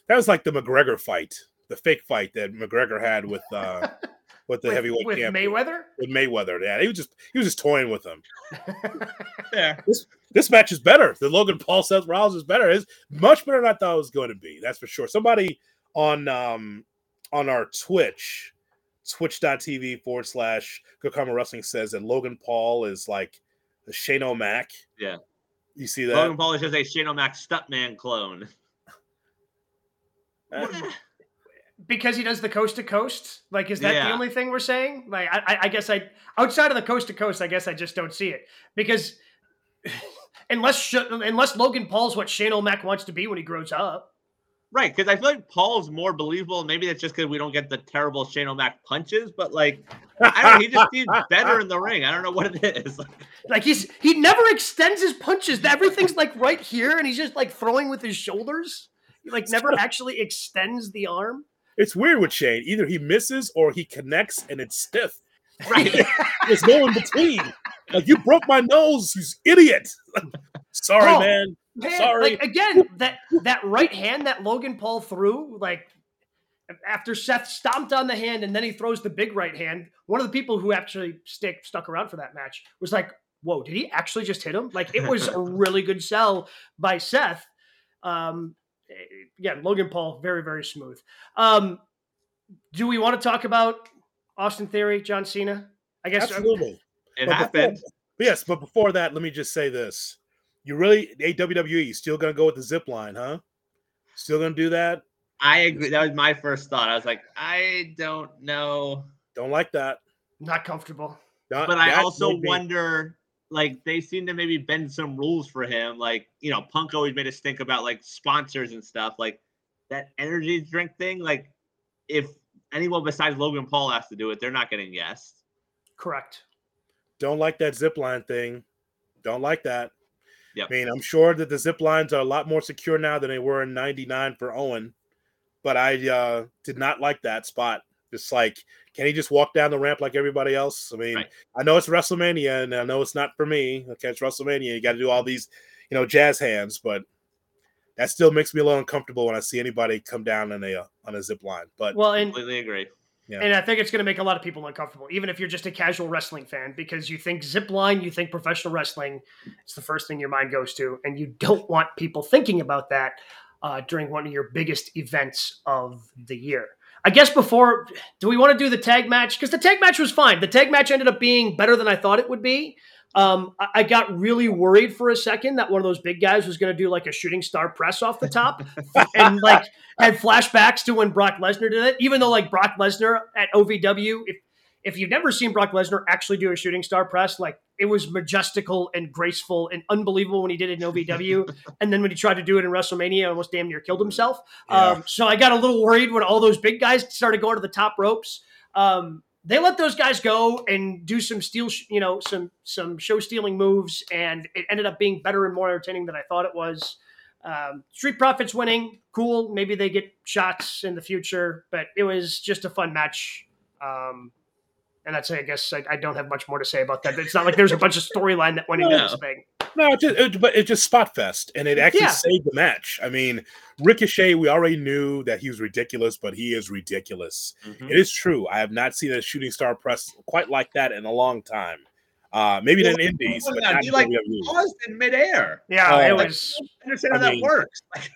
that was like the McGregor fight, the fake fight that McGregor had with uh with the with, heavyweight with champion. Mayweather. With Mayweather, yeah, he was just he was just toying with him. yeah, This this match is better. The Logan Paul Seth Rollins is better. It's much better than I thought it was going to be. That's for sure. Somebody on um on our Twitch, twitch.tv forward slash Good Karma Wrestling says that Logan Paul is like the Shane O'Mac. Yeah. You see that? Logan Paul is just a Shane O'Mac stuntman clone. Because he does the coast to coast. Like, is that the only thing we're saying? Like, I, I- I guess I outside of the coast to coast, I guess I just don't see it because unless Sh- unless Logan Paul's what Shane O'Mac wants to be when he grows up. Right, because I feel like Paul's more believable. Maybe that's just because we don't get the terrible Shane O'Mac punches, but like, I don't know. He just seems better in the ring. I don't know what it is. Like he's he never extends his punches. Everything's like right here, and he's just like throwing with his shoulders. He like never actually extends the arm. It's weird with Shane. Either he misses or he connects and it's stiff. Right. There's no in between. Like you broke my nose, you idiot. Sorry, Oh. man. Man, Sorry. like again, that that right hand that Logan Paul threw, like after Seth stomped on the hand and then he throws the big right hand. One of the people who actually stick stuck around for that match was like, "Whoa, did he actually just hit him?" Like it was a really good sell by Seth. Um, yeah, Logan Paul, very very smooth. Um, do we want to talk about Austin Theory, John Cena? I guess Absolutely. It But happened. But yes, but before that, let me just say this. You really hey, WWE, still gonna go with the zip line, huh? Still gonna do that? I agree. That was my first thought. I was like, I don't know. Don't like that. not comfortable. Not- But I also wonder, like, they seem to maybe bend some rules for him. Like, you know, Punk always made us think about like sponsors and stuff. Like that energy drink thing. Like, if anyone besides Logan Paul has to do it, they're not getting yes. Correct. don't like that zip line thing. Don't like that. Yep. I mean, I'm sure that the zip lines are a lot more secure now than they were in 99 for Owen. But I uh, did not like that spot. Just like, can he just walk down the ramp like everybody else? I mean, Right. I know it's WrestleMania and I know it's not for me. Okay, it's WrestleMania. You got to do all these, you know, jazz hands, but that still makes me a little uncomfortable when I see anybody come down on a uh, on a zip line. But Well, and Completely agree. Yeah. And I think it's going to make a lot of people uncomfortable, even if you're just a casual wrestling fan, because you think zip line, you think professional wrestling. It's the first thing your mind goes to, and you don't want people thinking about that uh, during one of your biggest events of the year. I guess before, do we want to do the tag match? Because the tag match was fine. The tag match ended up being better than I thought it would be. Um, I, I got really worried for a second that one of those big guys was going to do like a shooting star press off the top and like had flashbacks to when Brock Lesnar did it. Even though like Brock Lesnar at OVW, if if you've never seen Brock Lesnar actually do a shooting star press, like it was majestical and graceful and unbelievable when he did it in OVW, and then when he tried to do it in WrestleMania, almost damn near killed himself. Yeah. Um, so I got a little worried when all those big guys started going to the top ropes. Um, they let those guys go and do some steel, sh- you know, some some show stealing moves, and it ended up being better and more entertaining than I thought it was. Um, Street Profits winning, cool. Maybe they get shots in the future, but it was just a fun match. Um, and that's I guess I, I don't have much more to say about that. It's not like there's a bunch of storyline that went into No. this thing. No, it just, it, but it just spot fest, and it actually Yeah. saved the match. I mean, Ricochet, we already knew that he was ridiculous, but he is ridiculous. Mhm. It is true. I have not seen a shooting star press quite like that in a long time. Uh, maybe in Well, Indies, well, but not he, like, WWE. Paused in midair. Yeah, Oh, it was. I understand how I that works.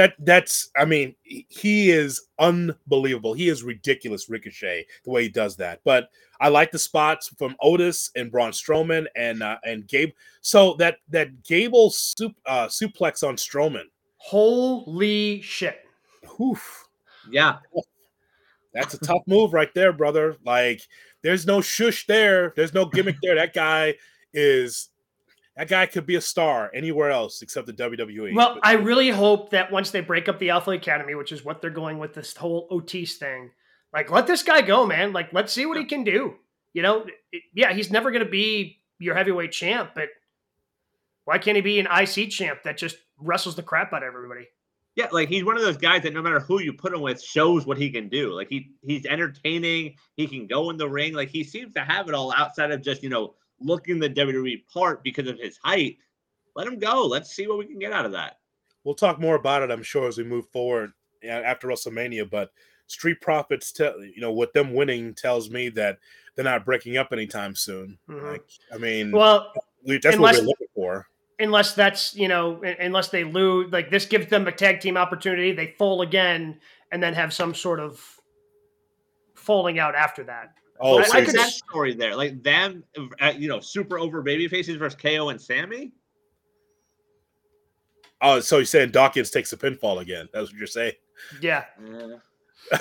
That that's. I mean, he- he is unbelievable. He is ridiculous, Ricochet, the way he does that. But I like the spots from Otis and Braun Strowman and uh, and Gable. So that that Gable sup, uh, suplex on Strowman. Holy shit! Oof. Yeah. That's a tough move right there, brother. Like, there's no shush there. There's no gimmick there. That guy is that guy could be a star anywhere else except the WWE. Well, But- I really hope that once they break up the Alpha Academy, which is what they're going with this whole Otis thing, like let this guy go, man. Like let's see what he can do. You know, it- yeah, he's never going to be your heavyweight champ, but why can't he be an IC champ that just wrestles the crap out of everybody? Yeah, like he's one of those guys that no matter who you put him with, shows what he can do. Like he he's entertaining. He can go in the ring. Like he seems to have it all outside of just you know looking the WWE part because of his height. Let him go. Let's see what we can get out of that. We'll talk more about it, I'm sure, as we move forward after WrestleMania. But Street Profits, tell you know, with them winning tells me that they're not breaking up anytime soon. Mhm. Like, I mean, Well, that's unless- what we're looking for. unless that's you know, unless they lose, like this gives them a tag team opportunity. They fall again, and then have some sort of falling out after that. Oh, I so like you're that story there. Like them, uh, you know, super over baby faces versus KO and Sami. oh, so you're saying Dawkins takes a pinfall again? That's what you're saying. Yeah,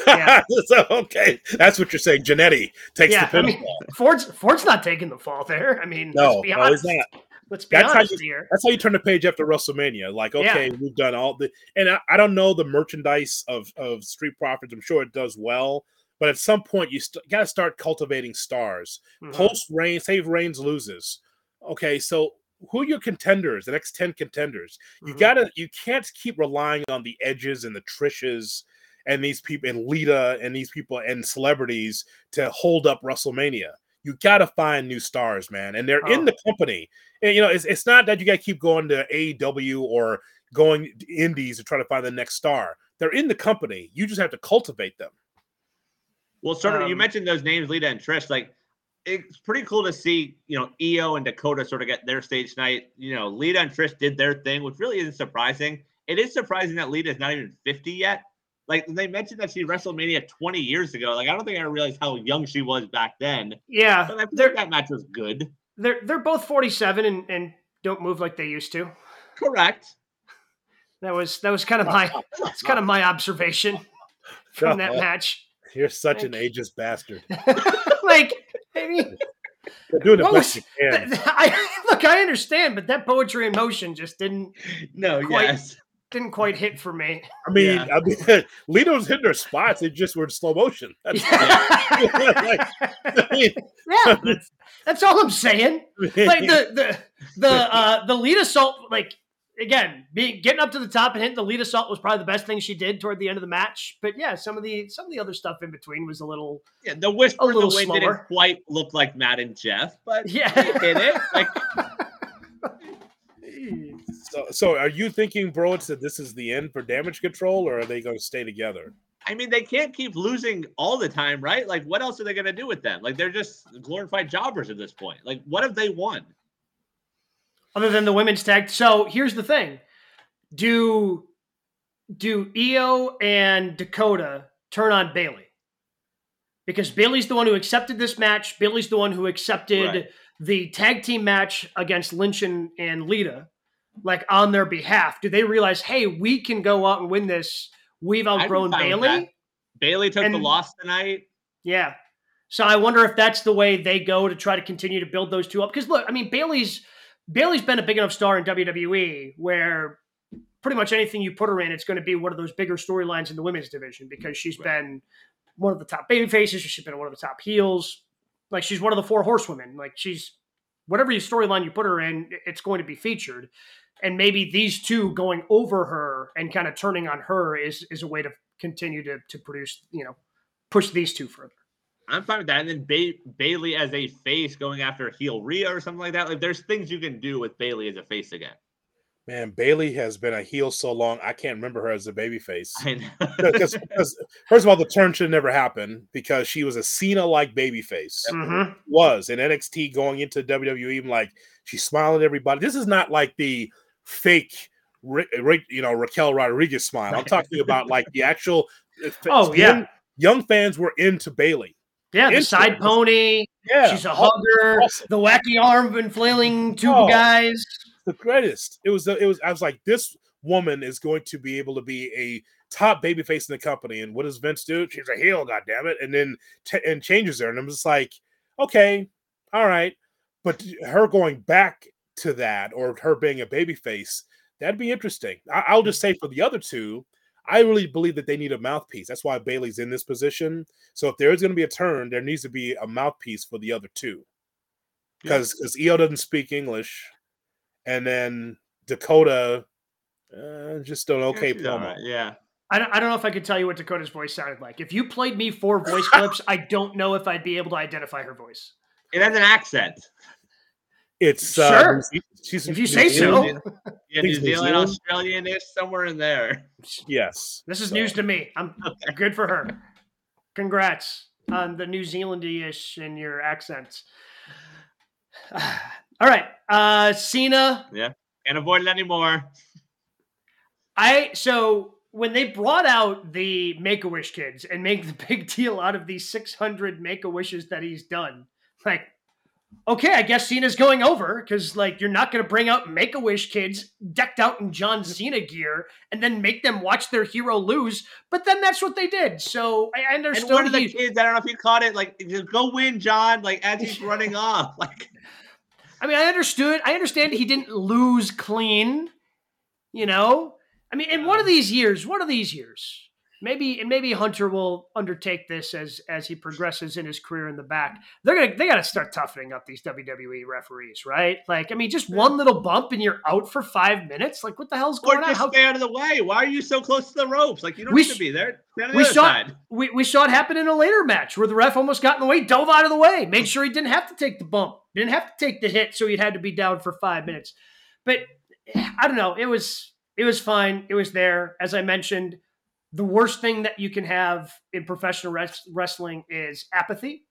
Yeah. so okay, that's what you're saying. Jannetty takes yeah. the I pinfall. mean, Ford's Ford's not taking the fall there. I mean, no, let's be no, honest. he's not. Let's be That's how honest you- here. That's how you turn the page after WrestleMania. Like, Yeah. okay, we've done all the, and I, I don't know the merchandise of of Street Profits. I'm sure it does well, but at some point you st- got to start cultivating stars. Mhm. Post Reigns, save Reigns loses. Okay, so who are your contenders? The next ten contenders. You Mhm. gotta, you can't keep relying on the edges and the Trishes and these people and Lita and these people and celebrities to hold up WrestleMania. You gotta find new stars, man, and they're Oh. in the company. And you know, it's, it's not that you gotta keep going to AEW or going to indies to try to find the next star. They're in the company. You just have to cultivate them. Well, sort of. you Um, mentioned those names, Lita and Trish. Like, it's pretty cool to see, you know, Io and Dakota sort of get their stage night. You know, Lita and Trish did their thing, which really isn't surprising. It is surprising that Lita is not even 50 yet. Like they mentioned that she wrestled WrestleMania 20 years ago. Like I don't think I realized how young she was back then. Yeah, But I think that match was good. they're they're both forty seven and, and don't move like they used to. Correct. That was that was kind of my that's kind of my observation from that match. You're such an Thank ageist bastard. like, I mean, They're doing the What best was- they can. I, look, I understand, but that poetry in motion just didn't No, Quite- yes. didn't quite hit for me. I mean, Yeah. I mean, Lita was hitting her spots. They just were in slow motion. That's, yeah, I mean, that's, that's all I'm saying. Like the the the uh the lead assault, like again, being getting up to the top and hitting the Litasault was probably the best thing she did toward the end of the match. But yeah, some of the some of the other stuff in between was a little Yeah, the whisper in the little wind didn't quite look like Matt and Jeff, but yeah. they did it. Like so, so, are you thinking, bro, it's that this is the end for Damage CTRL, or are they going to stay together? I mean, they can't keep losing all the time, right? Like, what else are they gonna do with them? Like, they're just glorified jobbers at this point. Like, what have they won? Other than the women's tag. So here's the thing: do do Io and Dakota turn on Bayley? Because Bayley's the one who accepted this match. Bayley's the one who accepted Right. the tag team match against Lynch and, and Lita, like on their behalf. Do they realize, hey, we can go out and win this? We've outgrown Bayley. Bayley took the loss tonight. Yeah. So I wonder if that's the way they go to try to continue to build those two up. Because look, I mean, Bayley's Bayley's been a big enough star in WWE where pretty much anything you put her in, it's going to be one of those bigger storylines in the women's division because she's Right. been one of the top baby faces. She's been one of the top heels. Like she's one of the four horsewomen. Like she's whatever storyline you put her in, it's going to be featured. And maybe these two going over her and kind of turning on her is is a way to continue to to produce, you know, push these two further. I'm fine with that. And then ba- Bayley as a face going after heel Rhea or something like that. Like, there's things you can do with Bayley as a face again. Man, Bayley has been a heel so long, I can't remember her as a babyface. I know. Because, because first of all, the turn should never happen because she was a Cena-like babyface. Mhm. Was in NXT going into WWE, like she's smiling at everybody. This is not like the fake, Ra- Ra- you know, Raquel Rodriguez smile. I'm talking about like the actual. uh, Oh, yeah. young, young fans were into Bayley. Yeah, the side pony. Yeah, she's a hugger. awesome. The wacky arm and flailing tube Oh. guys. the greatest. It was it was I was like, this woman is going to be able to be a top baby face in the company. And what does Vince do? She's a heel, god damn it, and then t- and changes her. And I'm just like, okay, all right. But her going back to that or her being a baby face, that'd be interesting. I- I'll just mm. say for the other two, I really believe that they need a mouthpiece. That's why Bayley's in this position. So if there is going to be a turn, there needs to be a mouthpiece for the other two. because because Io doesn't speak English, and then Dakota uh, just an okay She's all promo. right, Yeah. I don't, I don't know if I could tell you what Dakota's voice sounded like. If you played me four voice clips, I don't know if I'd be able to identify her voice. It has an accent. It's Sure. uh, she's If you New say so. Zealand. Yeah, New New Zealand, Zealand? Australian ish, somewhere in there. Yes, This is So- news to me. I'm good for her. Congrats on the New Zealandish in your accents. All right, uh, Cena. Yeah. Can't avoid it anymore. I so when they brought out the Make a Wish kids and make the big deal out of these 600 Make a Wishes that he's done, like, okay, I guess Cena's going over because like you're not going to bring out Make a Wish kids decked out in John Cena gear and then make them watch their hero lose. But then that's what they did. So I And understood. one of the he- kids, I don't know if you caught it, like, go win, John, like, as he's running off. Like, I mean, I understood. I understand he didn't lose clean. You know, I mean, in one of these years, one of these years, maybe and maybe Hunter will undertake this as as he progresses in his career in the back. They're gonna they got to start toughening up these WWE referees, right? Like, I mean, just one little bump and you're out for five minutes. Like, what the hell's or going on? just How, stay out of the way. Why are you so close to the ropes? Like, you don't We need to be there. The we saw side. we, we saw it happen in a later match where the ref almost got in the way, dove out of the way, made sure he didn't have to take the bump, didn't have to take the hit, so he'd had to be down for five minutes. But I don't know. It was it was fine. It was there. As I mentioned, the worst thing that you can have in professional res- wrestling is apathy.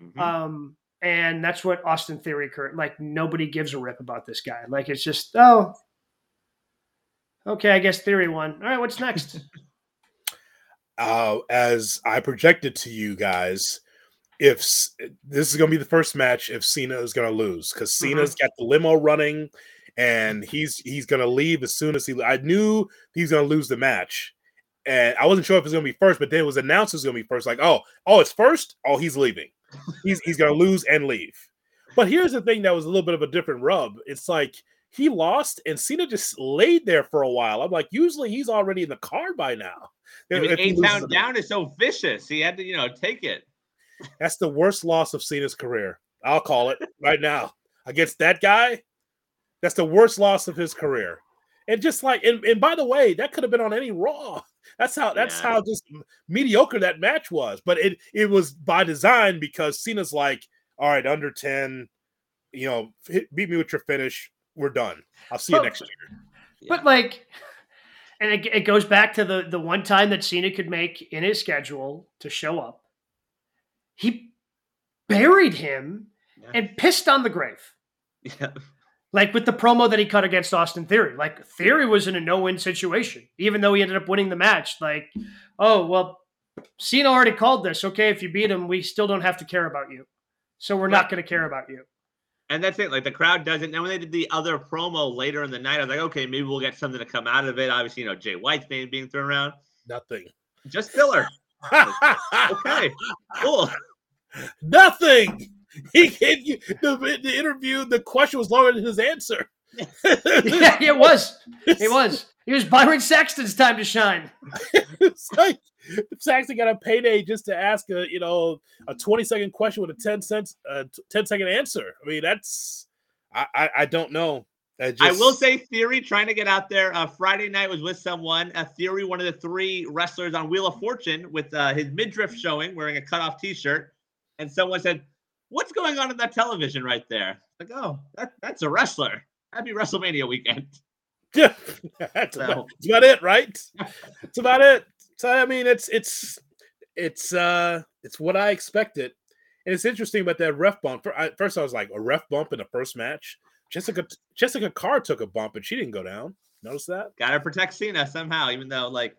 Mhm. Um, and that's what Austin Theory current like nobody gives a rip about this guy. Like it's just oh, okay, I guess Theory won. All right, what's next? uh, as I projected to you guys, if this is going to be the first match, if Cena is going to lose, because Mm-hmm. Cena's got the limo running, and he's he's going to leave as soon as he. I knew he's going to lose the match, and I wasn't sure if it was going to be first, but then it was announced it was going to be first. Like, oh, oh, it's first. Oh, he's leaving. He's he's going to lose and leave. But here's the thing that was a little bit of a different rub. It's like he lost, and Cena just laid there for a while. I'm like, usually he's already in the car by now. Eight pound down is so vicious. He had to, you know, take it. That's the worst loss of Cena's career. I'll call it right now. Against that guy, that's the worst loss of his career. And just like, and, and by the way, that could have been on any Raw. That's how that's Yeah. how just mediocre that match was. But it it was by design because Cena's like, all right, under 10, you know, hit, beat me with your finish. We're done. I'll see you next year. But like, and it, it goes back to the the one time that Cena could make in his schedule to show up. He buried him Yeah. and pissed on the grave. Yeah. Like with the promo that he cut against Austin Theory. Like Theory was in a no-win situation, even though he ended up winning the match. Like, oh well, Cena already called this. Okay, if you beat him, we still don't have to care about you. So we're not going to care about you. And that's it. Like the crowd doesn't. Now when they did the other promo later in the night, I was like, okay, maybe we'll get something to come out of it. Obviously, you know, Jay White's name being thrown around. Nothing. Just filler. Okay, cool. Nothing. He gave you the, the interview. The question was longer than his answer. yeah, it was. It was. It was Byron Saxton's time to shine. it's like Saxton got a payday just to ask a you know a 20 second question with a 10 cents uh, t- 10 second answer. I mean that's I I, I don't know. I, just, I will say, Theory trying to get out there. Uh, Friday night was with someone. Uh, Theory, one of the three wrestlers on Wheel of Fortune, with uh, his midriff showing, wearing a cutoff T-shirt, and someone said, "What's going on in that television right there?" Like, oh, that, that's a wrestler. Happy WrestleMania weekend. Yeah, that's, So- about, that's about it, right? That's about it. So I mean, it's it's it's uh it's what I expected, and it's interesting about that ref bump. First, I was like a ref bump in the first match. Jessica Jessica Carr took a bump and she didn't go down. Notice that? Got to protect Cena somehow, even though, like,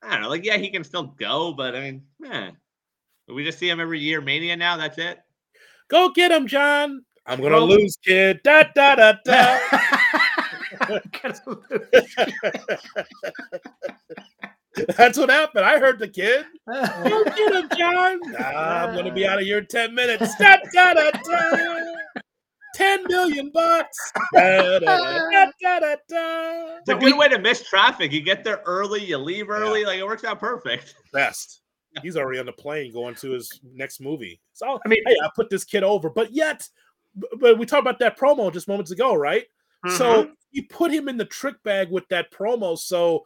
I don't know, like, yeah, he can still go, but I mean, eh. We just see him every year. Mania now. That's it. Go get him, John. I'm gonna Well- lose, kid. Da da da da. That's what happened. I heard the kid. Go get him, John. Nah, I'm gonna be out of here in 10 minutes. Da, da, da, da. 10 million bucks. Da, da, da, da, da, da, da. It's a good way to miss traffic. You get there early, you leave early. Like, it works out perfect. Best. He's already on the plane going to his next movie. So I mean- hey, I put this kid over, but yet but we talked about that promo just moments ago, right? Mm-hmm. So you put him in the trick bag with that promo. So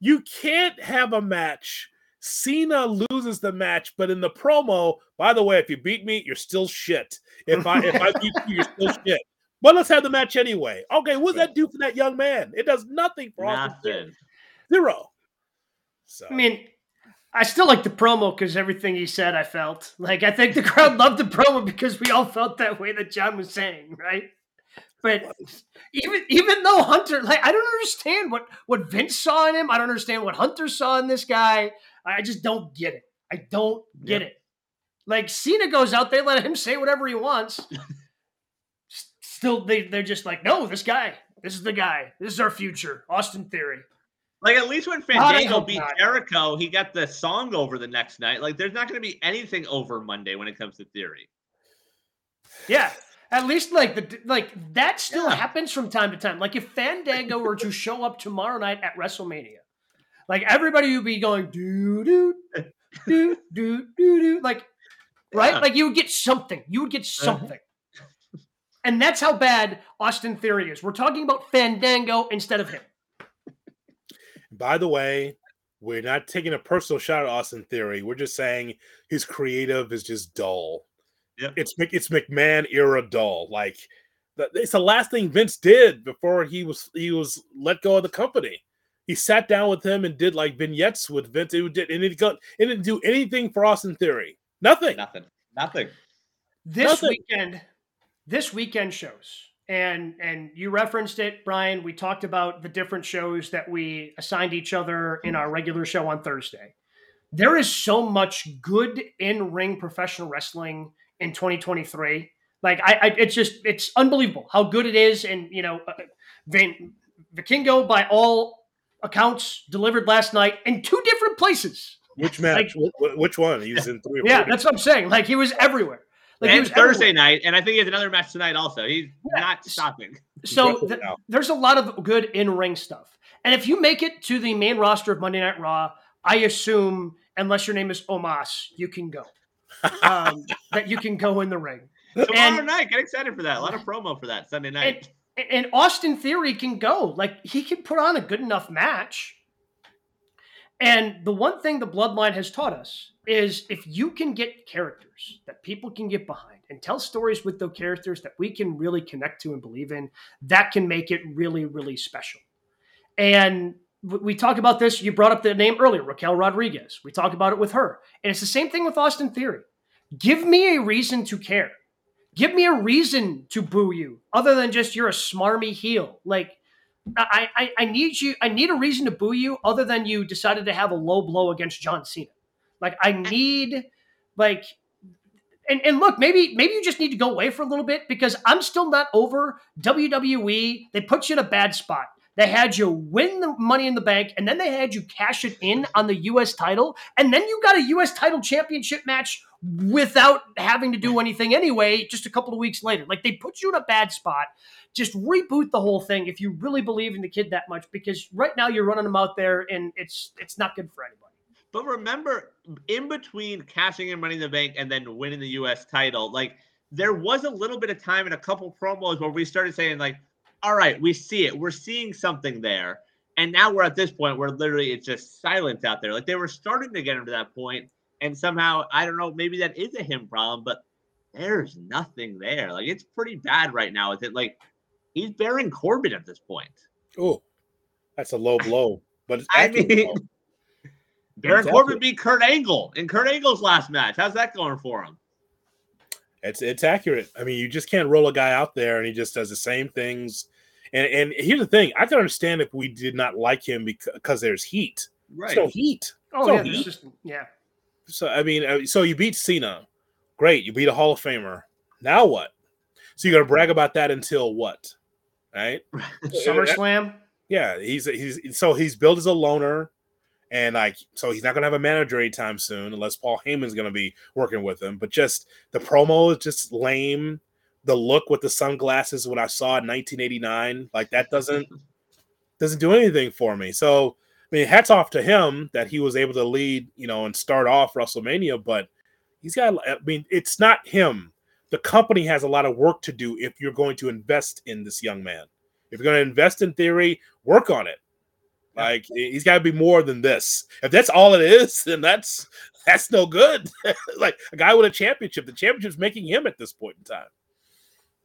you can't have a match. Cena loses the match, but in the promo, by the way, if you beat me, you're still shit. If I if I beat you, you're still shit. But let's have the match anyway. Okay, what does that do for that young man? It does nothing for Austin Nothing. Zero. So I mean, I still like the promo because everything he said, I felt like I think the crowd loved the promo because we all felt that way that John was saying, right? But even even though Hunter, like, I don't understand what what Vince saw in him. I don't understand what Hunter saw in this guy. I just don't get it. I don't get it. Like Cena goes out, they let him say whatever he wants. Still, they they're just like, no, this guy, this is the guy, this is our future, Austin Theory. Like at least when Fandango beat not. Jericho, he got the song over the next night. Like there's not going to be anything over Monday when it comes to Theory. Yeah. At least like the like that still Yeah. happens from time to time. Like if Fandango were to show up tomorrow night at WrestleMania, like everybody would be going do do do do do doo like right? Yeah. Like you would get something. You would get uh-huh. something. And that's how bad Austin Theory is. We're talking about Fandango instead of him. By the way, we're not taking a personal shot at Austin Theory. We're just saying his creative is just dull. Yep. It's it's McMahon era dull. Like it's the last thing Vince did before he was he was let go of the company. He sat down with him and did like vignettes with Vince. It did and it, got, it didn't do anything for Austin Theory. Nothing. Nothing. Nothing. this Nothing. weekend this weekend shows and and you referenced it brian. We talked about the different shows that we assigned each other in our regular show on thursday. There is so much good in-ring professional wrestling in 2023 like i, I it's just it's unbelievable how good it is. And you know uh, Van, vikingo by all accounts delivered last night in two different places. Which match? Wh- which one? He was in three. Or yeah that's what i'm saying. Like he was everywhere like he and was Thursday everywhere. night, and I think he has another match tonight. Also, he's Yeah. not stopping. So th- there's a lot of good in ring stuff. And if you make it to the main roster of Monday Night Raw, I assume, unless your name is Omos, you can go. Um, that you can go in the ring. Tomorrow And- night, get excited for that. A lot of promo for that Sunday night. And, and Austin Theory can go. Like he can put on a good enough match. And the one thing the bloodline has taught us is if you can get characters that people can get behind and tell stories with those characters that we can really connect to and believe in, that can make it really, really special. And we talk about this. You brought up the name earlier, Raquel Rodriguez. We talk about it with her. And it's the same thing with Austin Theory. Give me a reason to care. Give me a reason to boo you other than just you're a smarmy heel. Like, I, I, I need you. I need a reason to boo you other than you decided to have a low blow against John Cena. Like, I need, like, and, and look, maybe maybe you just need to go away for a little bit because I'm still not over WWE. They put you in a bad spot. They had you win the money in the bank, and then they had you cash it in on the U.S. title, and then you got a U.S. title championship match without having to do anything anyway. Just a couple of weeks later, like they put you in a bad spot. Just reboot the whole thing if you really believe in the kid that much, because right now you're running them out there, and it's it's not good for anybody. But remember, in between cashing in Money in the Bank and then winning the U.S. title, like there was a little bit of time and a couple promos where we started saying, like, all right, we see it. We're seeing something there. And now we're at this point where literally it's just silence out there. Like they were starting to get him to that point, and somehow I don't know, maybe that is a him problem, but there's nothing there. Like it's pretty bad right now. Is it like he's Baron Corbin at this point? Oh, that's a low blow. But it's I mean-. Baron Exactly. Corbin beat Kurt Angle in Kurt Angle's last match. How's that going for him? It's it's accurate. I mean, you just can't roll a guy out there and he just does the same things. And and here's the thing: I can understand if we did not like him because there's heat. Right. So heat. Oh So yeah, he- there's just yeah. So I mean, uh, so you beat Cena, great. You beat a Hall of Famer. Now what? So you're gonna brag about that until what? Right? SummerSlam. Yeah, he's he's so he's billed as a loner, and like so he's not gonna have a manager anytime soon unless Paul Heyman's gonna be working with him. But just the promo is just lame. The look with the sunglasses when I saw in 1989, like that doesn't doesn't do anything for me. So I mean, hats off to him that he was able to lead, you know, and start off WrestleMania. But he's got, I mean, it's not him. the company has a lot of work to do if you're going to invest in this young man. If you're going to invest in theory, work on it. Like he's got to be more than this. If that's all it is, then that's that's no good. like a guy with a championship, the championship's making him at this point in time,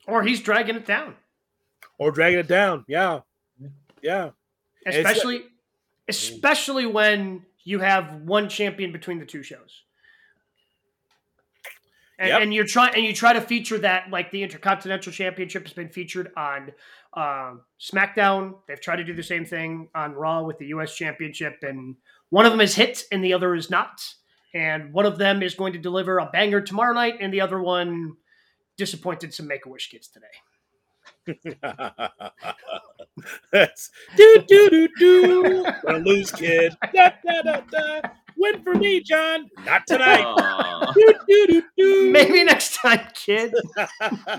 or he's dragging it down, or dragging it down. Yeah, yeah. Especially, especially when you have one champion between the two shows. And, yep. and, you're trying and you try to feature that like the intercontinental championship has been featured on uh, SmackDown. They've tried to do the same thing on Raw with the U.S. Championship, and one of them is hit and the other is not. And one of them is going to deliver a banger tomorrow night, and the other one disappointed some Make a Wish kids today. That's do do do do. Gonna lose, kid. Da, da, da, da. Win for me, John. Not tonight. do, do, do, Maybe next time, kid.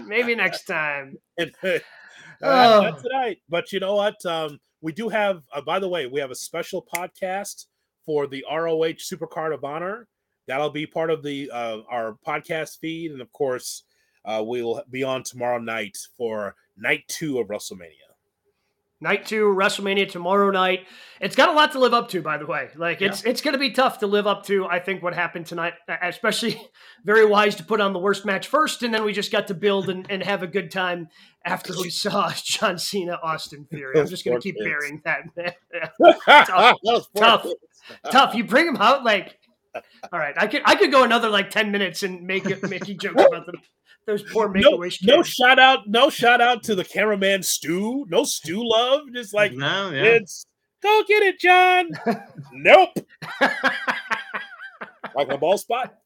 Maybe next time. Uh, Not tonight. But you know what? Um, we do have, uh, by the way, we have a special podcast for the ROH Supercard of Honor. That'll be part of the uh, our podcast feed, and of course, uh, we'll be on tomorrow night for night two of WrestleMania. Night two, WrestleMania tomorrow night. It's got a lot to live up to, by the way. Like it's yeah. it's going to be tough to live up to. I think what happened tonight, especially very wise to put on the worst match first, and then we just got to build and, and have a good time after we saw John Cena, Austin Theory. I'm just going to keep burying that. tough, tough, tough. You bring him out like, all right. I could I could go another like ten minutes and make it making jokes about them those poor make no, No shout out, no shout out to the cameraman Stu. No Stu love. Just like no, yeah. it's go get it, John. nope. like a ball spot.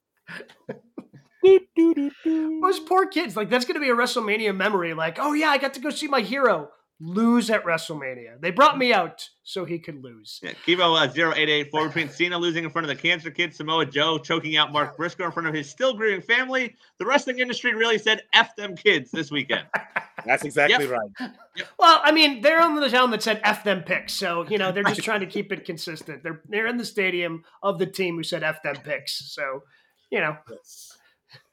Those poor kids, like that's gonna be a WrestleMania memory. Like, oh yeah, I got to go see my hero lose at WrestleMania. They brought me out so he could lose. Yeah, Kivo uh, 0884 between Cena losing in front of the Cancer Kid, Samoa Joe choking out Mark Briscoe in front of his still grieving family. The wrestling industry really said F them kids this weekend. That's exactly yep. right. Yep. Well, I mean, they're on the town that said F them picks. So, you know, they're just trying to keep it consistent. They're they're in the stadium of the team who said F them picks. So, you know. Yes.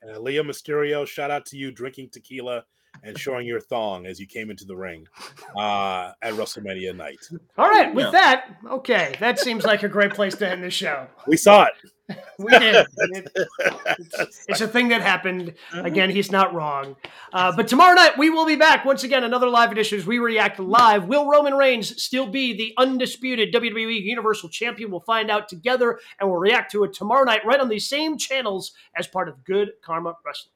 Uh, Leo Mysterio, shout out to you drinking tequila and showing your thong as you came into the ring uh, at WrestleMania night. All right, with yeah. that, okay, that seems like a great place to end the show. We saw it. we did. It, it's, it's, a thing that happened. Again, he's not wrong. Uh, but tomorrow night we will be back once again. Another live edition as we react live. Will Roman Reigns still be the undisputed WWE Universal Champion? We'll find out together, and we'll react to it tomorrow night right on these same channels as part of Good Karma Wrestling.